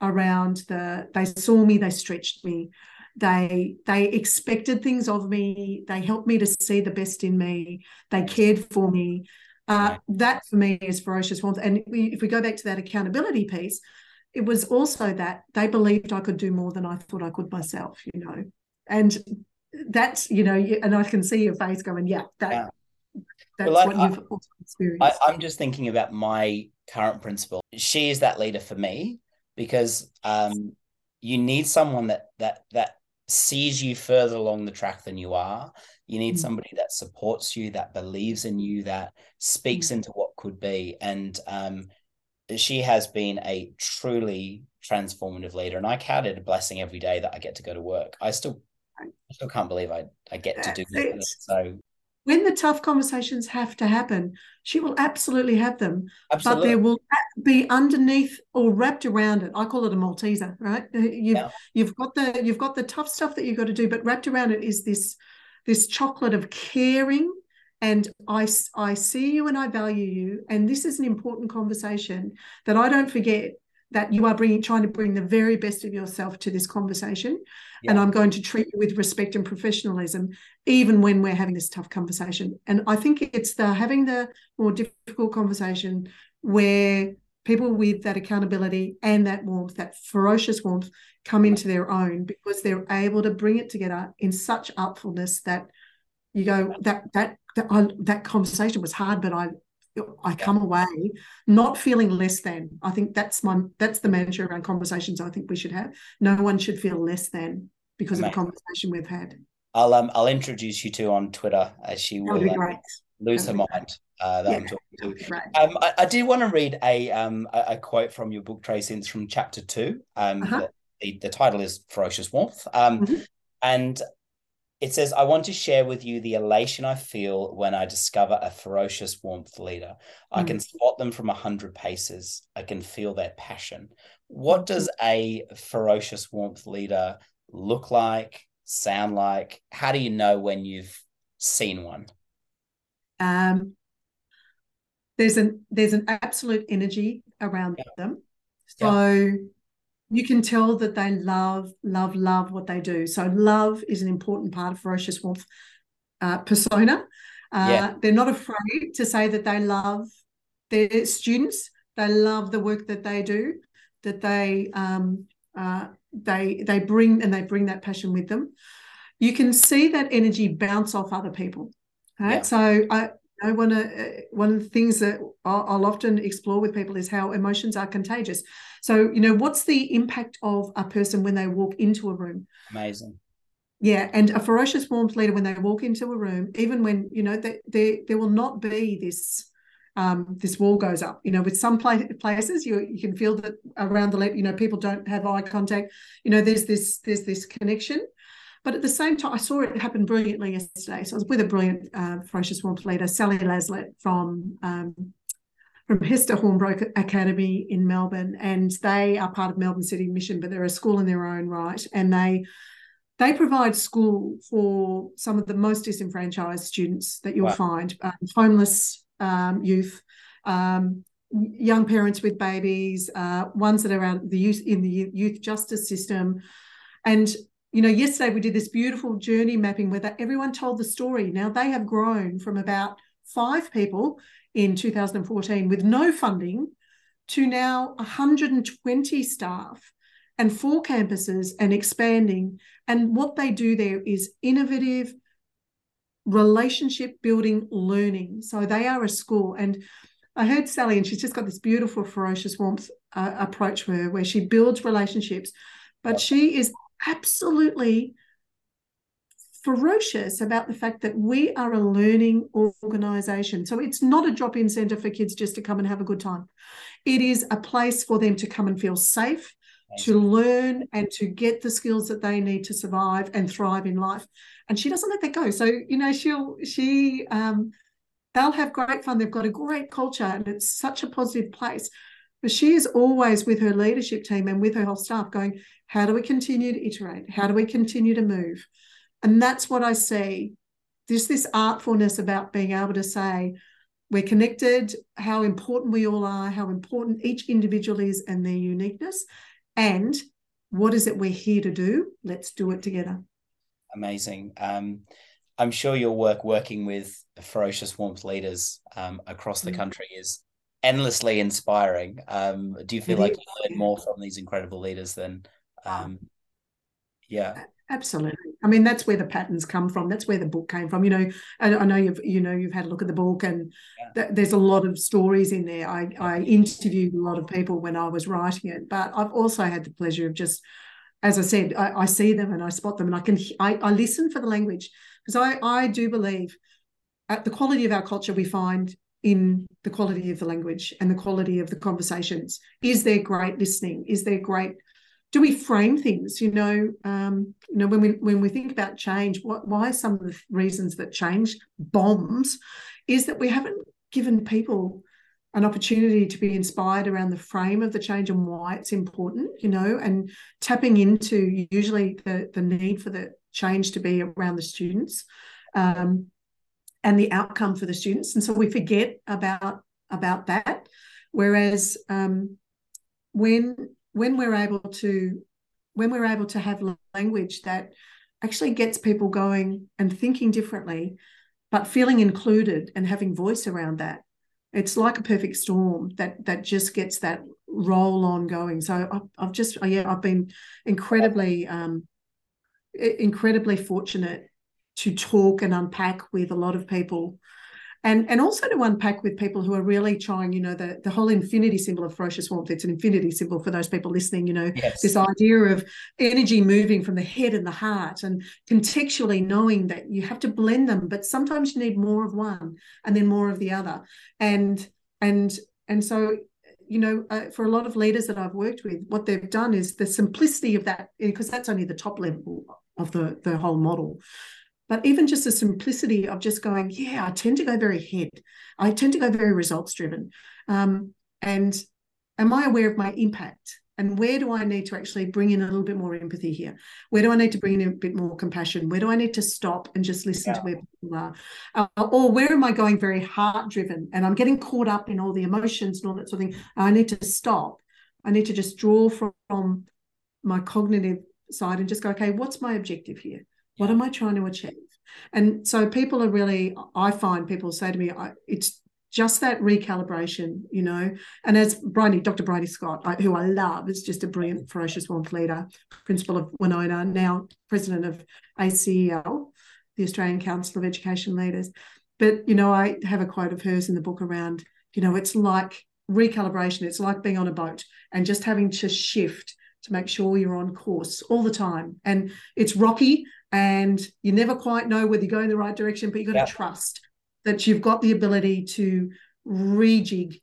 around the they saw me, they stretched me, they they expected things of me. They helped me to see the best in me. They cared for me. Uh, that for me is ferocious warmth. And we, if we go back to that accountability piece it was also that they believed i could do more than i thought i could myself you know and that's you know and i can see your face going yeah that yeah. that's well, what I, you've also experienced
I, i'm just thinking about my current principal she is that leader for me because um you need someone that that that sees you further along the track than you are. You need mm. somebody that supports you, that believes in you, that speaks mm. into what could be. And um, she has been a truly transformative leader. And I count it a blessing every day that I get to go to work. I still I still can't believe I, I get That's to do that. So
when the tough conversations have to happen, she will absolutely have them. Absolutely. But there will be underneath or wrapped around it. I call it a Malteser, right? Uh, you've yeah. you've got the you've got the tough stuff that you've got to do, but wrapped around it is this this chocolate of caring and I, I see you and I value you. And this is an important conversation that I don't forget that you are bringing trying to bring the very best of yourself to this conversation yeah. and i'm going to treat you with respect and professionalism even when we're having this tough conversation and i think it's the having the more difficult conversation where people with that accountability and that warmth that ferocious warmth come into their own because they're able to bring it together in such artfulness that you go that that that, I, that conversation was hard but i I come away not feeling less than. I think that's my that's the mantra around conversations I think we should have. No one should feel less than because Amazing. of the conversation we've had.
I'll um I'll introduce you to on Twitter as she will um, lose her mind. Uh, that yeah, I'm talking to. Um, I, I do want to read a um a, a, quote from your book, Tracey. It's from chapter two. Um, uh-huh. the, the title is "Ferocious Warmth." Um, mm-hmm. and it says, I want to share with you the elation I feel when I discover a ferocious warmth leader. I mm. can spot them from a hundred paces. I can feel their passion. What does a ferocious warmth leader look like, sound like? How do you know when you've seen one?
Um, there's an there's an absolute energy around yeah. them, so yeah. You can tell that they love love love what they do. So love is an important part of ferocious warmth uh, persona. Uh, yeah. They're not afraid to say that they love their students. They love the work that they do. That they um, uh, they they bring and they bring that passion with them. You can see that energy bounce off other people. Right. Yeah. So I I want to uh, one of the things that I'll, I'll, often explore with people is how emotions are contagious. So you know, what's the impact of a person when they walk into a room?
Amazing.
Yeah, and a ferocious warmth leader when they walk into a room, even when you know they, they, there will not be this um, this wall goes up. You know, with some places you you can feel that around the you know people don't have eye contact. You know, there's this there's this connection. But at the same time, I saw it happen brilliantly yesterday. So I was with a brilliant uh, ferocious warmth leader, Sally Laslett from um, from Hester Hornbrook Academy in Melbourne, and they are part of Melbourne City Mission, but they're a school in their own right, and they they provide school for some of the most disenfranchised students that you'll wow. find um, homeless um, youth um, young parents with babies uh, ones that are out the youth in the youth justice system and you know yesterday we did this beautiful journey mapping where everyone told the story now they have grown from about five people in 2014 with no funding to now 120 staff and four campuses and expanding. And what they do there is innovative relationship building learning. So they are a school. And I heard Sally, and she's just got this beautiful, ferocious warmth uh, approach where, where she builds relationships, but she is absolutely ferocious about the fact that we are a learning organization. So it's not a drop in center for kids just to come and have a good time. It is a place for them to come and feel safe, to learn and to get the skills that they need to survive and thrive in life. And she doesn't let that go. So, you know, she'll, she, um, they'll have great fun. They've got a great culture and it's such a positive place. But she is always with her leadership team and with her whole staff going, how do we continue to iterate? How do we continue to move? And that's what I see. There's this artfulness about being able to say, we're connected, how important we all are, how important each individual is and their uniqueness, and what is it we're here to do? Let's do it together.
Amazing. Um, I'm sure your work working with ferocious warmth leaders um, across the mm. country is endlessly inspiring. Um, do you feel it like is. you learn more from these incredible leaders than, um, yeah?
Absolutely. I mean, that's where the patterns come from. That's where the book came from. You know, I, I know you've you know you've had a look at the book, and yeah. th- there's a lot of stories in there. I, I interviewed a lot of people when I was writing it, but I've also had the pleasure of just, as I said, I, I see them and I spot them, and I can I, I listen for the language because I I do believe at the quality of our culture we find in the quality of the language and the quality of the conversations. Is there great listening? Is there great do we frame things you know um, you know when we when we think about change what why some of the reasons that change bombs is that we haven't given people an opportunity to be inspired around the frame of the change and why it's important you know and tapping into usually the the need for the change to be around the students um, and the outcome for the students. And so we forget about about that. Whereas um, when when we're able to when we're able to have language that actually gets people going and thinking differently but feeling included and having voice around that it's like a perfect storm that that just gets that roll on going. So i've, just yeah i've been incredibly um incredibly fortunate to talk and unpack with a lot of people. And and also to unpack with people who are really trying you know the the whole infinity symbol of ferocious warmth. It's an infinity symbol for those people listening you know yes. this idea of energy moving from the head and the heart and contextually knowing that you have to blend them but sometimes you need more of one and then more of the other. And and and so you know uh, for a lot of leaders that I've worked with what they've done is the simplicity of that because that's only the top level of the the whole model but even just the simplicity of just going, yeah, I tend to go very head. I tend to go very results driven. Um, and am I aware of my impact? and where do I need to actually bring in a little bit more empathy here? Where do I need to bring in a bit more compassion? Where do I need to stop and just listen yeah. to where people are? Uh, or where am I going very heart driven and I'm getting caught up in all the emotions and all that sort of thing? I need to stop. I need to just draw from, from my cognitive side and just go, okay, what's my objective here? What am I trying to achieve? And so people are really, I find people say to me, it's just that recalibration, you know. And as Bryony, Dr. Bryony Scott, who I love, is just a brilliant ferocious warmth leader, principal of Wenona, now president of ACEL, the Australian Council of Education Leaders. But you know, I have a quote of hers in the book around, you know, it's like recalibration. It's like being on a boat and just having to shift to make sure you're on course all the time. And it's rocky and you never quite know whether you're going the right direction, but you've got to trust that you've got the ability to rejig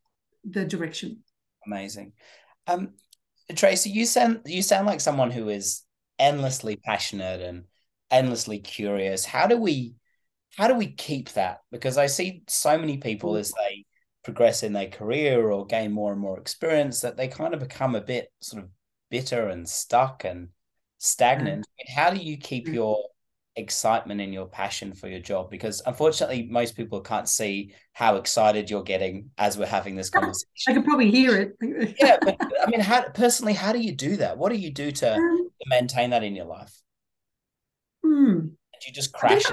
the direction.
Amazing. Um, Tracey, you sound you sound like someone who is endlessly passionate and endlessly curious. How do we how do we keep that? Because I see so many people as they progress in their career or gain more and more experience that they kind of become a bit sort of bitter and stuck and stagnant. Mm. How do you keep mm. your excitement and your passion for your job because unfortunately most people can't see how excited you're getting as we're having this conversation
i can probably hear it
yeah (laughs) but i mean how personally how do you do that what do you do to, um, to maintain that in your life
hmm.
do you just crash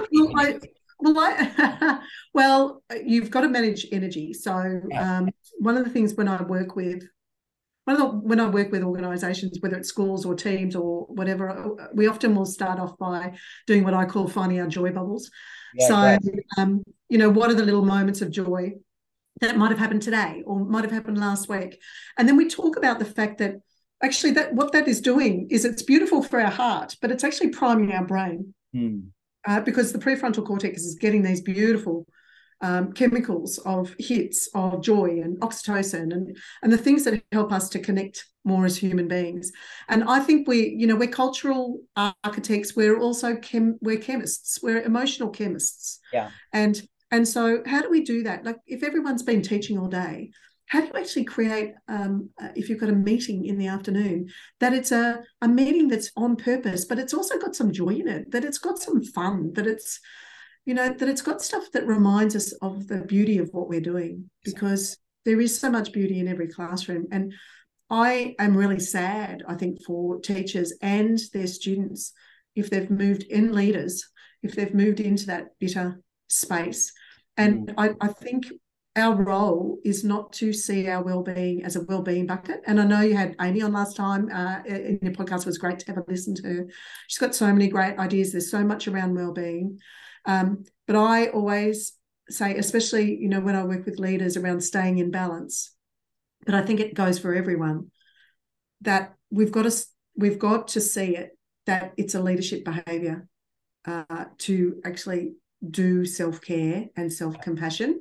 well, I, (laughs) well, you've got to manage energy so um, one of the things when i work with one of the, when I work with organisations, whether it's schools or teams or whatever, we often will start off by doing what I call finding our joy bubbles. Yeah, so, um, you know, what are the little moments of joy that might have happened today or might have happened last week? And then we talk about the fact that actually that what that is doing is it's beautiful for our heart, but it's actually priming our brain.
Hmm.
Uh, because the prefrontal cortex is getting these beautiful um, chemicals of hits of joy and oxytocin and and the things that help us to connect more as human beings. And i think we you know we're cultural architects we're also chem we're chemists we're emotional chemists.
Yeah.
And and so how do we do that? Like if everyone's been teaching all day how do you actually create um, uh, if you've got a meeting in the afternoon that it's a, a meeting that's on purpose but it's also got some joy in it that it's got some fun that it's you know, that it's got stuff that reminds us of the beauty of what we're doing because there is so much beauty in every classroom. And I am really sad, I think, for teachers and their students if they've moved in leaders, if they've moved into that bitter space. And mm. I, I think our role is not to see our well-being as a well-being bucket. And I know you had Amy on last time uh, in your podcast. It was great to have a listen to her. She's got so many great ideas. There's so much around well-being. Um, but I always say, especially you know when I work with leaders around staying in balance, but I think it goes for everyone that we've got to we've got to see it that it's a leadership behavior uh, to actually do self care and self compassion.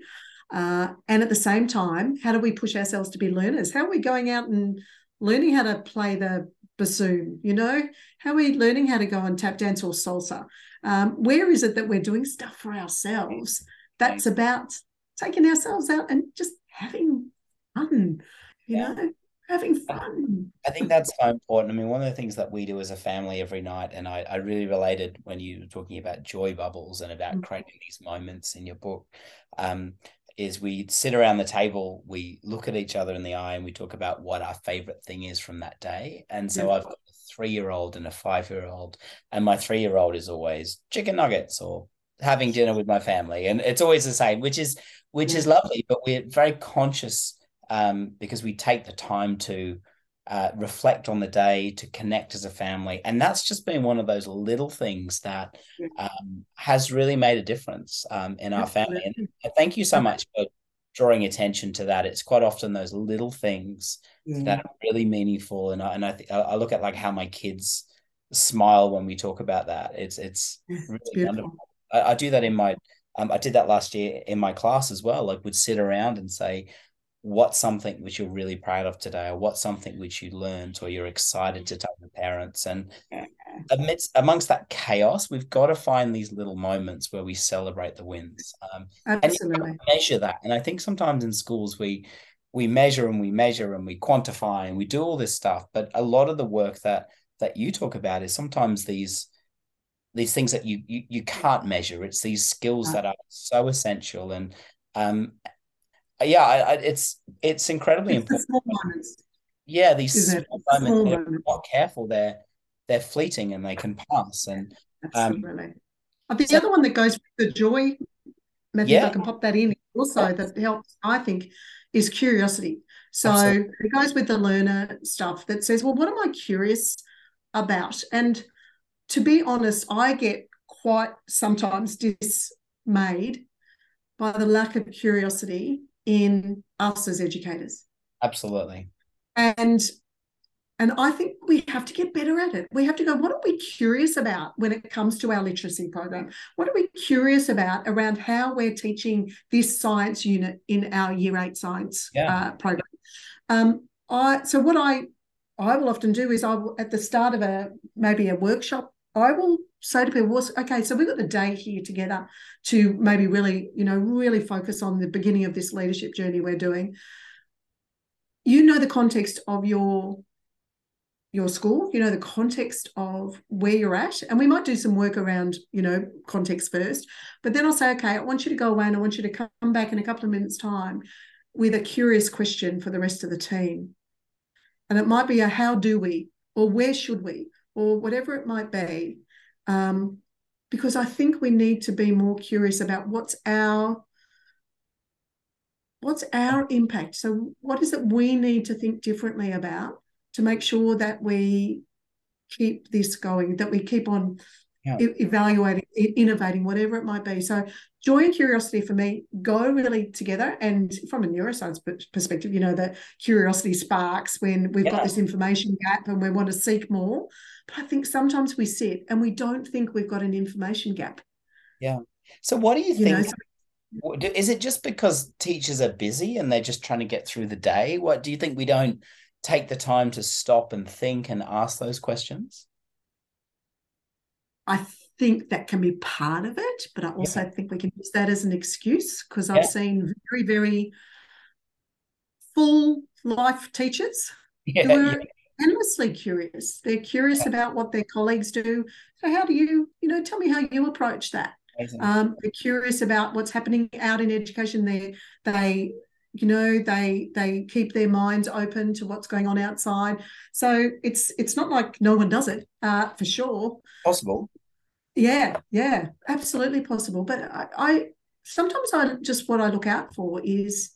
Uh, and at the same time, how do we push ourselves to be learners? How are we going out and learning how to play the bassoon? You know, how are we learning how to go and tap dance or salsa? Um, where is it that we're doing stuff for ourselves that's about taking ourselves out and just having fun, you yeah. know, having fun.
I think that's so important. I mean, one of the things that we do as a family every night, and I, I really related when you were talking about joy bubbles and about mm-hmm. creating these moments in your book. Um, is we sit around the table, we look at each other in the eye, and we talk about what our favorite thing is from that day. And so yeah. I've got a three year old and a five year old, and my three year old is always chicken nuggets or having dinner with my family, and it's always the same, which is which is lovely. But we're very conscious um, because we take the time to uh, reflect on the day, to connect as a family. And that's just been one of those little things that um, has really made a difference um, in our family. And thank you so much for drawing attention to that. It's quite often those little things mm. that are really meaningful. And I, and I, th- I look at like how my kids smile when we talk about that. It's, it's really it's wonderful. I, I, do that in my, um, I did that last year in my class as well. Like would sit around and say, what's something which you're really proud of today or what's something which you learned or you're excited to tell your parents. And (laughs) amidst amongst that chaos we've got to find these little moments where we celebrate the wins. Um,
Absolutely.
and measure that. And i think sometimes in schools we we measure and we measure and we quantify and we do all this stuff. But a lot of the work that that you talk about is sometimes these these things that you you, you can't measure. It's these skills that are so essential. And um yeah I, I, it's it's incredibly
it's
important yeah these
small
moments, moments. not careful. They're they're fleeting and they can pass and
um, absolutely. Um, the so, other one that goes with the joy method yeah. i can pop that in also that helps i think is curiosity. So absolutely. it goes with the learner stuff that says well what am i curious about? And to be honest i get quite sometimes dismayed by the lack of curiosity in us as educators
absolutely
and and I think we have to get better at it. We have to go, what are we curious about when it comes to our literacy program? What are we curious about around how we're teaching this science unit in our year eight science yeah. uh, program? Um, I so what I I will often do is I will at the start of a maybe a workshop, I will say to people, well, okay, so we've got the day here together to maybe really, you know, really focus on the beginning of this leadership journey we're doing. You know the context of your your school, you know, the context of where you're at. And we might do some work around, you know, context first. But then I'll say, okay, I want you to go away and I want you to come back in a couple of minutes' time with a curious question for the rest of the team. And it might be a how do we, or where should we, or whatever it might be. Um, because I think we need to be more curious about what's our what's our impact. So what is it we need to think differently about to make sure that we keep this going, that we keep on yeah. e- evaluating, innovating, whatever it might be. So joy and curiosity for me go really together. And from a neuroscience perspective, you know, that curiosity sparks when we've yeah. got this information gap and we want to seek more. But I think sometimes we sit and we don't think we've got an information gap.
Yeah. So what do you, you think? Know, so- is it just because teachers are busy and they're just trying to get through the day? What do you think we don't take the time to stop and think and ask those questions?
I think that can be part of it, but I also yeah. think we can use that as an excuse because I've yeah. seen very, very full life teachers (laughs) yeah, who are endlessly curious. They're curious about what their colleagues do. So, how do you, you know, tell me how you approach that? Um, they're curious about what's happening out in education. They they you know they they keep their minds open to what's going on outside so it's it's not like no one does it uh, for sure
possible
yeah yeah absolutely possible but I, I sometimes i just what i look out for is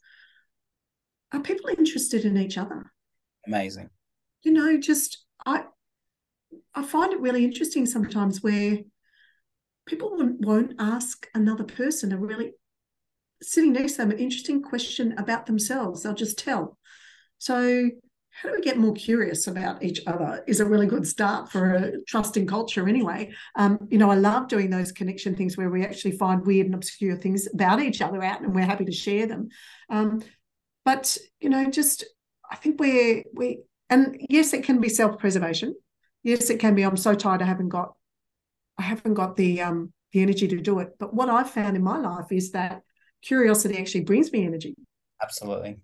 are people interested in each other
amazing
you know just i i find it really interesting sometimes where people won't, won't ask another person a really sitting next to them an interesting question about themselves. They'll just tell. So, how do we get more curious about each other? Is a really good start for a trusting culture, anyway. Um, you know, I love doing those connection things where we actually find weird and obscure things about each other out, and we're happy to share them. Um, but you know, just I think we're we and yes, it can be self preservation. Yes, it can be. I'm so tired. I haven't got, I haven't got the um the energy to do it. But what I've found in my life is that curiosity actually brings me energy.
Absolutely.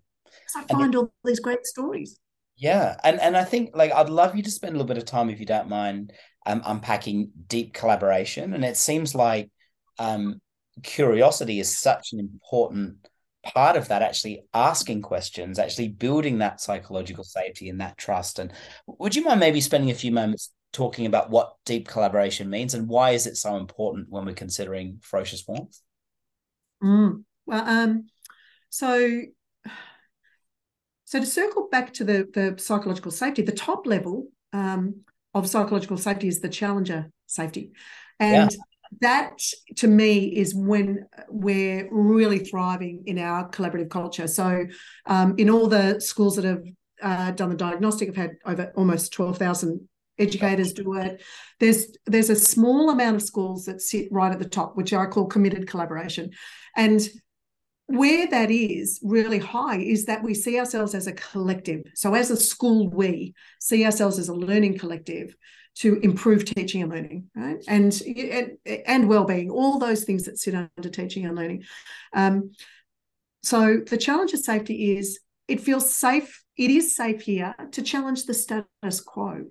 I find all these great stories.
Yeah. And and I think like I'd love you to spend a little bit of time, if you don't mind, um, unpacking deep collaboration. And it seems like um, curiosity is such an important part of that actually asking questions actually building that psychological safety and that trust and would you mind maybe spending a few moments talking about what deep collaboration means and why is it so important when we're considering ferocious warmth
mm. Well, um, so so to circle back to the the psychological safety, the top level um, of psychological safety is the challenger safety, and yeah. That to me is when we're really thriving in our collaborative culture. So, um, in all the schools that have uh, done the diagnostic, I've had over almost twelve thousand educators do it. There's there's a small amount of schools that sit right at the top, which I call committed collaboration, and where that is really high is that we see ourselves as a collective. So, as a school, we see ourselves as a learning collective to improve teaching and learning, right? And and, and well-being, all those things that sit under teaching and learning. Um, so, the challenge of safety is it feels safe. It is safe here to challenge the status quo.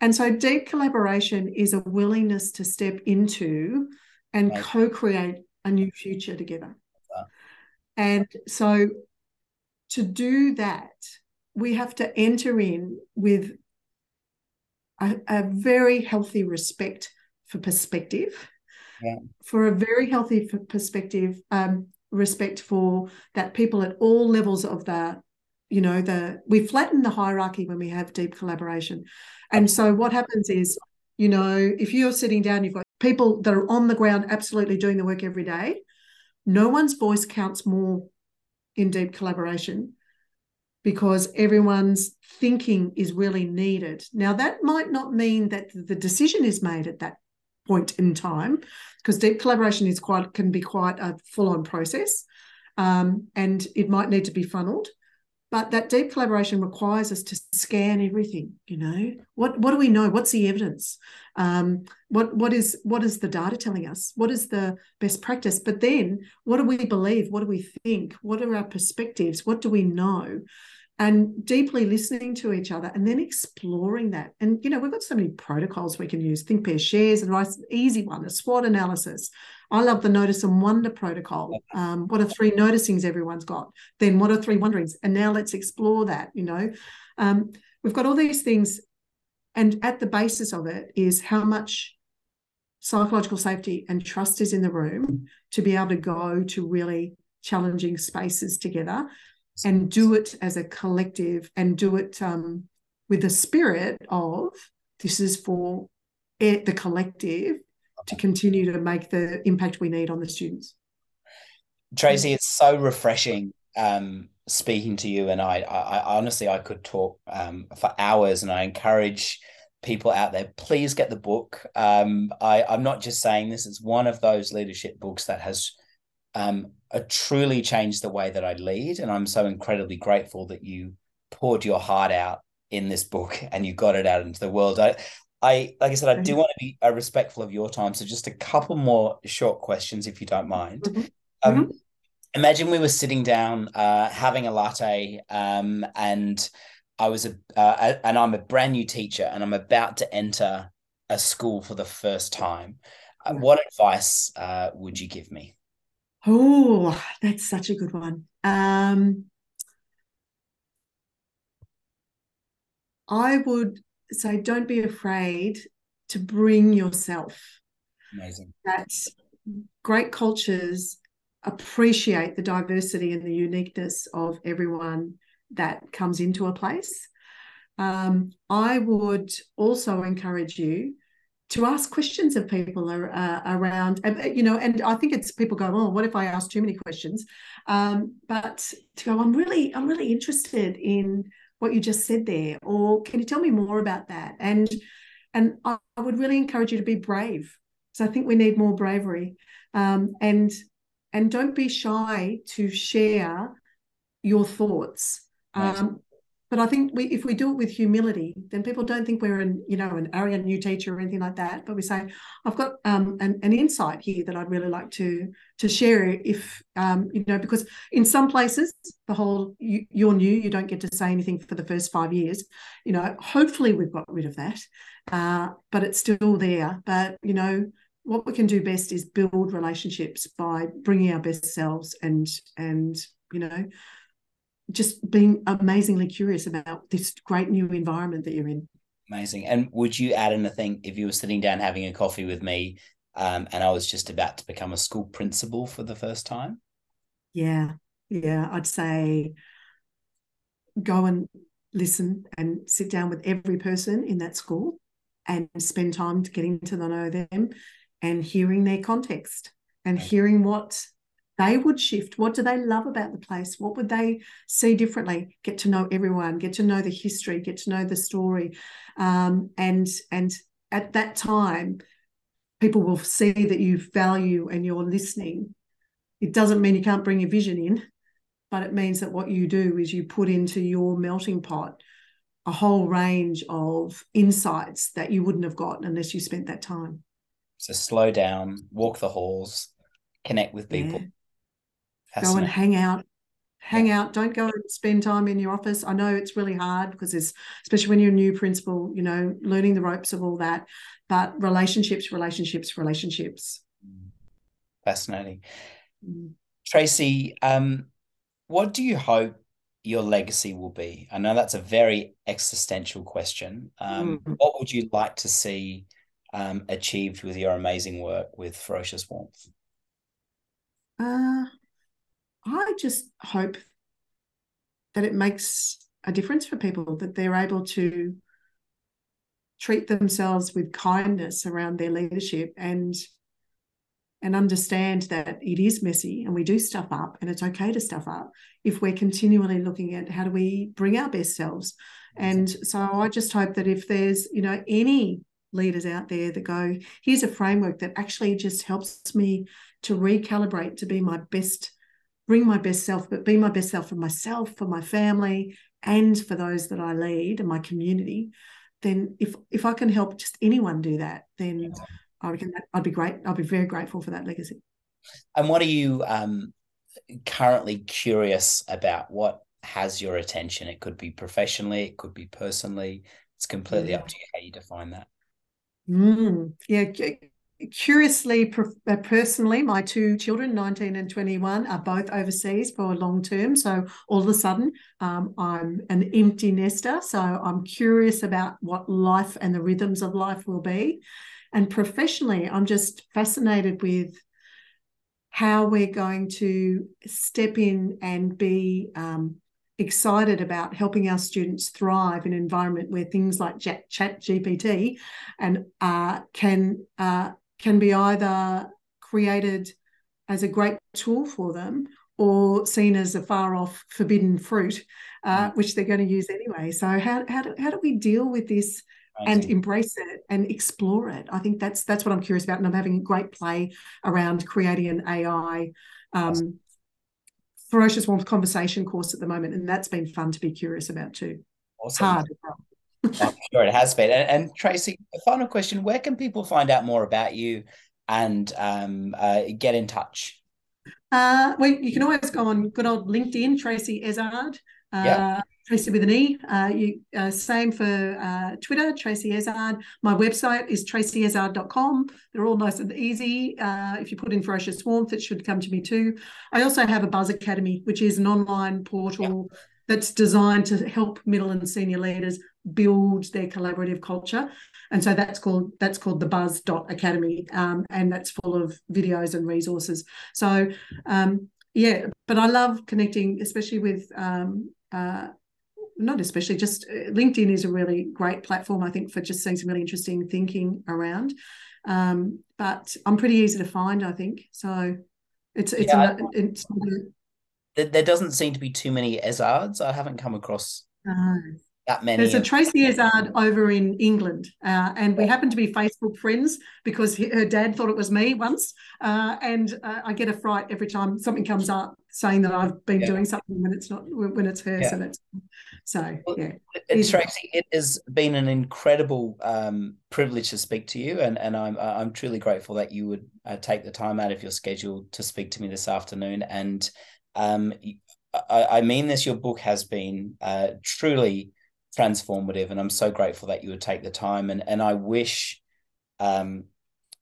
And so deep collaboration is a willingness to step into and right. co-create a new future together. And so to do that, we have to enter in with a, a very healthy respect for perspective, yeah. for a very healthy perspective, um, respect for that people at all levels of the, you know, the we flatten the hierarchy when we have deep collaboration. And so what happens is, you know, if you're sitting down, you've got people that are on the ground absolutely doing the work every day. No one's voice counts more in deep collaboration because everyone's thinking is really needed. Now, that might not mean that the decision is made at that point in time, because deep collaboration is quite can be quite a full-on process, um, and it might need to be funneled. But that deep collaboration requires us to scan everything. You know, what what do we know? What's the evidence? Um, what what is what is the data telling us? What is the best practice? But then, what do we believe? What do we think? What are our perspectives? What do we know? And deeply listening to each other and then exploring that. And, you know, we've got so many protocols we can use think, pair, shares, and nice, easy one, a SWOT analysis. I love the notice and wonder protocol. Um, what are three noticings everyone's got? Then what are three wonderings? And now let's explore that, you know. Um, we've got all these things. And at the basis of it is how much psychological safety and trust is in the room to be able to go to really challenging spaces together and do it as a collective and do it um, with the spirit of this is for it, the collective to continue to make the impact we need on the students.
Tracey, it's so refreshing um, speaking to you, and I, I, I honestly I could talk um, for hours, and I encourage people out there please get the book. Um, I, I'm not just saying this; it's one of those leadership books that has um, truly changed the way that I lead. And I'm so incredibly grateful that you poured your heart out in this book (laughs) and you got it out into the world. I, I like I said, I do want to be uh, respectful of your time. So just a couple more short questions, if you don't mind. Mm-hmm. Um, mm-hmm. Imagine we were sitting down, uh, having a latte, um, and I was a, uh, and I'm a brand new teacher, and I'm about to enter a school for the first time. Uh, what advice uh, would you give me?
Oh, that's such a good one. Um, I would say don't be afraid to bring yourself.
Amazing.
That great cultures appreciate the diversity and the uniqueness of everyone that comes into a place. Um, I would also encourage you to ask questions of people uh, around, you know, and I think it's people go, oh, what if I ask too many questions? Um, but to go, I'm really, I'm really interested in what you just said there, or can you tell me more about that? And and I, I would really encourage you to be brave. So I think we need more bravery, um, and and don't be shy to share your thoughts. Um, but I think we, if we do it with humility, then people don't think we're an, you know, an arrogant new teacher or anything like that. But we say, I've got um, an, an insight here that I'd really like to to share. If um, you know, because in some places, the whole you, you're new, you don't get to say anything for the first five years. You know, hopefully we've got rid of that, uh, but it's still there. But you know, what we can do best is build relationships by bringing our best selves and and you know just being amazingly curious about this great new environment that you're in.
Amazing. And would you add anything if you were sitting down having a coffee with me um, and I was just about to become a school principal for the first time?
Yeah. Yeah. I'd say go and listen and sit down with every person in that school and spend time getting to know them and hearing their context and hearing what they would shift. What do they love about the place? What would they see differently? Get to know everyone, get to know the history, get to know the story, um, and and at that time, people will see that you value and you're listening. It doesn't mean you can't bring your vision in, but it means that what you do is you put into your melting pot a whole range of insights that you wouldn't have gotten unless you spent that time.
So slow down, walk the halls, connect with people. Yeah
go and hang out. Hang out. Don't go and spend time in your office. I know it's really hard because it's especially when you're a new principal you know learning the ropes of all that but relationships relationships relationships.
Fascinating. Mm. tracey um, what do you hope your legacy will be? I know that's a very existential question. Um, mm. what would you like to see um, achieved with your amazing work with ferocious warmth?
Uh, I just hope that it makes a difference for people, that they're able to treat themselves with kindness around their leadership and and understand that it is messy and we do stuff up and it's okay to stuff up if we're continually looking at how do we bring our best selves. And so i just hope that if there's you know any leaders out there that go here's a framework that actually just helps me to recalibrate to be my best bring my best self, but be my best self for myself, for my family, and for those that I lead and my community, then if if I can help just anyone do that, then I reckon that I'd be great. I'd be very grateful for that legacy.
And what are you um, currently curious about? What has your attention? It could be professionally, it could be personally. It's completely yeah. up to you how you define that.
Mm, yeah, curiously, uh, personally, my two children, 19 and 21, are both overseas for a long term. So all of a sudden, um, I'm an empty nester. So I'm curious about what life and the rhythms of life will be. And professionally, I'm just fascinated with how we're going to step in and be um, excited about helping our students thrive in an environment where things like chat, GPT and uh, can uh, can be either created as a great tool for them or seen as a far off forbidden fruit, uh, mm. which they're going to use anyway. So how how do, how do we deal with this and embrace it and explore it? I think that's that's what I'm curious about, and I'm having a great play around creating an AI. Um, ferocious warmth conversation course at the moment and that's been fun to be curious about too awesome. hard
I'm sure it has been. And, and, Tracey, final question: Where can people find out more about you and um, uh, get in touch?
Uh, well, you can always go on good old LinkedIn, Tracey Ezard. Uh, yeah. Tracey with an E. Uh, you, uh, same for uh, Twitter, Tracey Ezard. My website is traceyezard.com. They're all nice and easy. Uh, if you put in Ferocious Warmth, it should come to me too. I also have a Buzz Academy, which is an online portal yeah. that's designed to help middle and senior leaders build their collaborative culture. And so that's called that's called the buzz dot academy um, and that's full of videos and resources. So um, yeah but i love connecting especially with um, uh, not especially just uh, linkedin is a really great platform i think for just seeing some really interesting thinking around. Um, but i'm pretty easy to find i think. So it's it's, yeah, a, it's
there doesn't seem to be too many Ezards. I haven't come across that many.
There's a Tracy Ezard over in England, uh, and we happen to be Facebook friends because he, her dad thought it was me once, uh, and uh, I get a fright every time something comes up saying that I've been yeah. doing something when it's not when it's her. Yeah. So that's so well, yeah.
Tracey. It has been an incredible um, privilege to speak to you, and and I'm I'm truly grateful that you would uh, take the time out of your schedule to speak to me this afternoon and. Um, I, I mean this. Your book has been uh, truly transformative and i'm so grateful that you would take the time and and i wish um,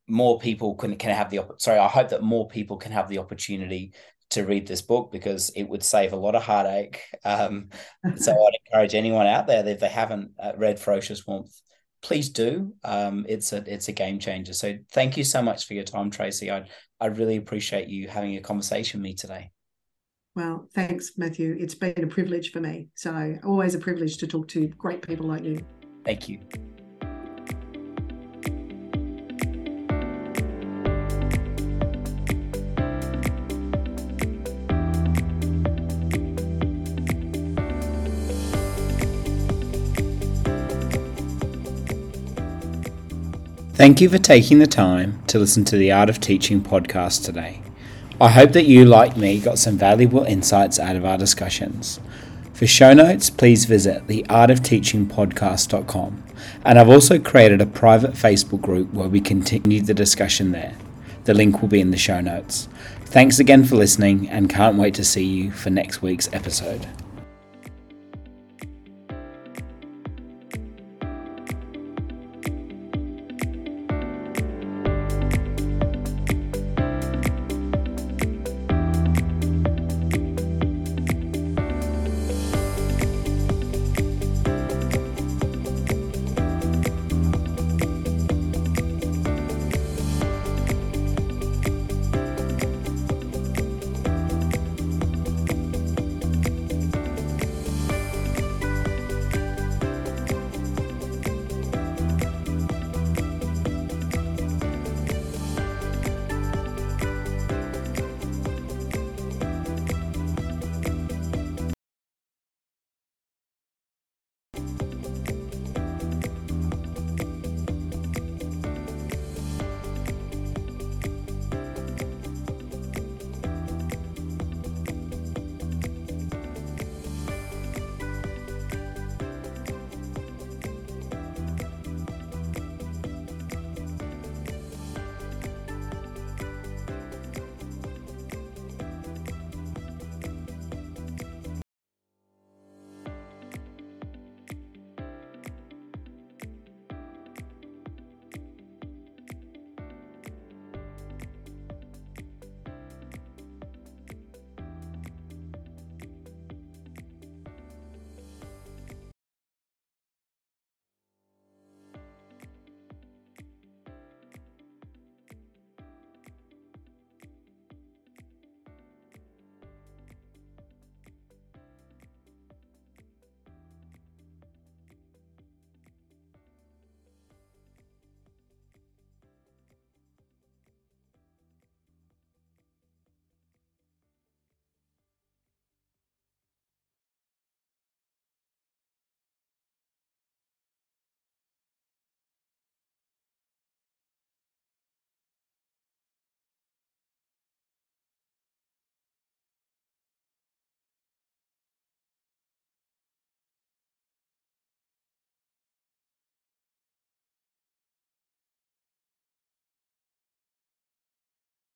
more people can can have the sorry i hope that more people can have the opportunity to read this book because it would save a lot of heartache. Um, so (laughs) i'd encourage anyone out there that if they haven't uh, read ferocious warmth please do. Um, it's a it's a game changer. So thank you so much for your time tracey. I i really appreciate you having a conversation with me today
well, thanks, Matthew. It's been a privilege for me. So, always a privilege to talk to great people like you.
Thank you. Thank you for taking the time to listen to the Art of Teaching podcast today. I hope that you, like me, got some valuable insights out of our discussions. For show notes, please visit theartofteachingpodcast.com. And I've also created a private Facebook group where we continue the discussion there. The link will be in the show notes. Thanks again for listening and can't wait to see you for next week's episode.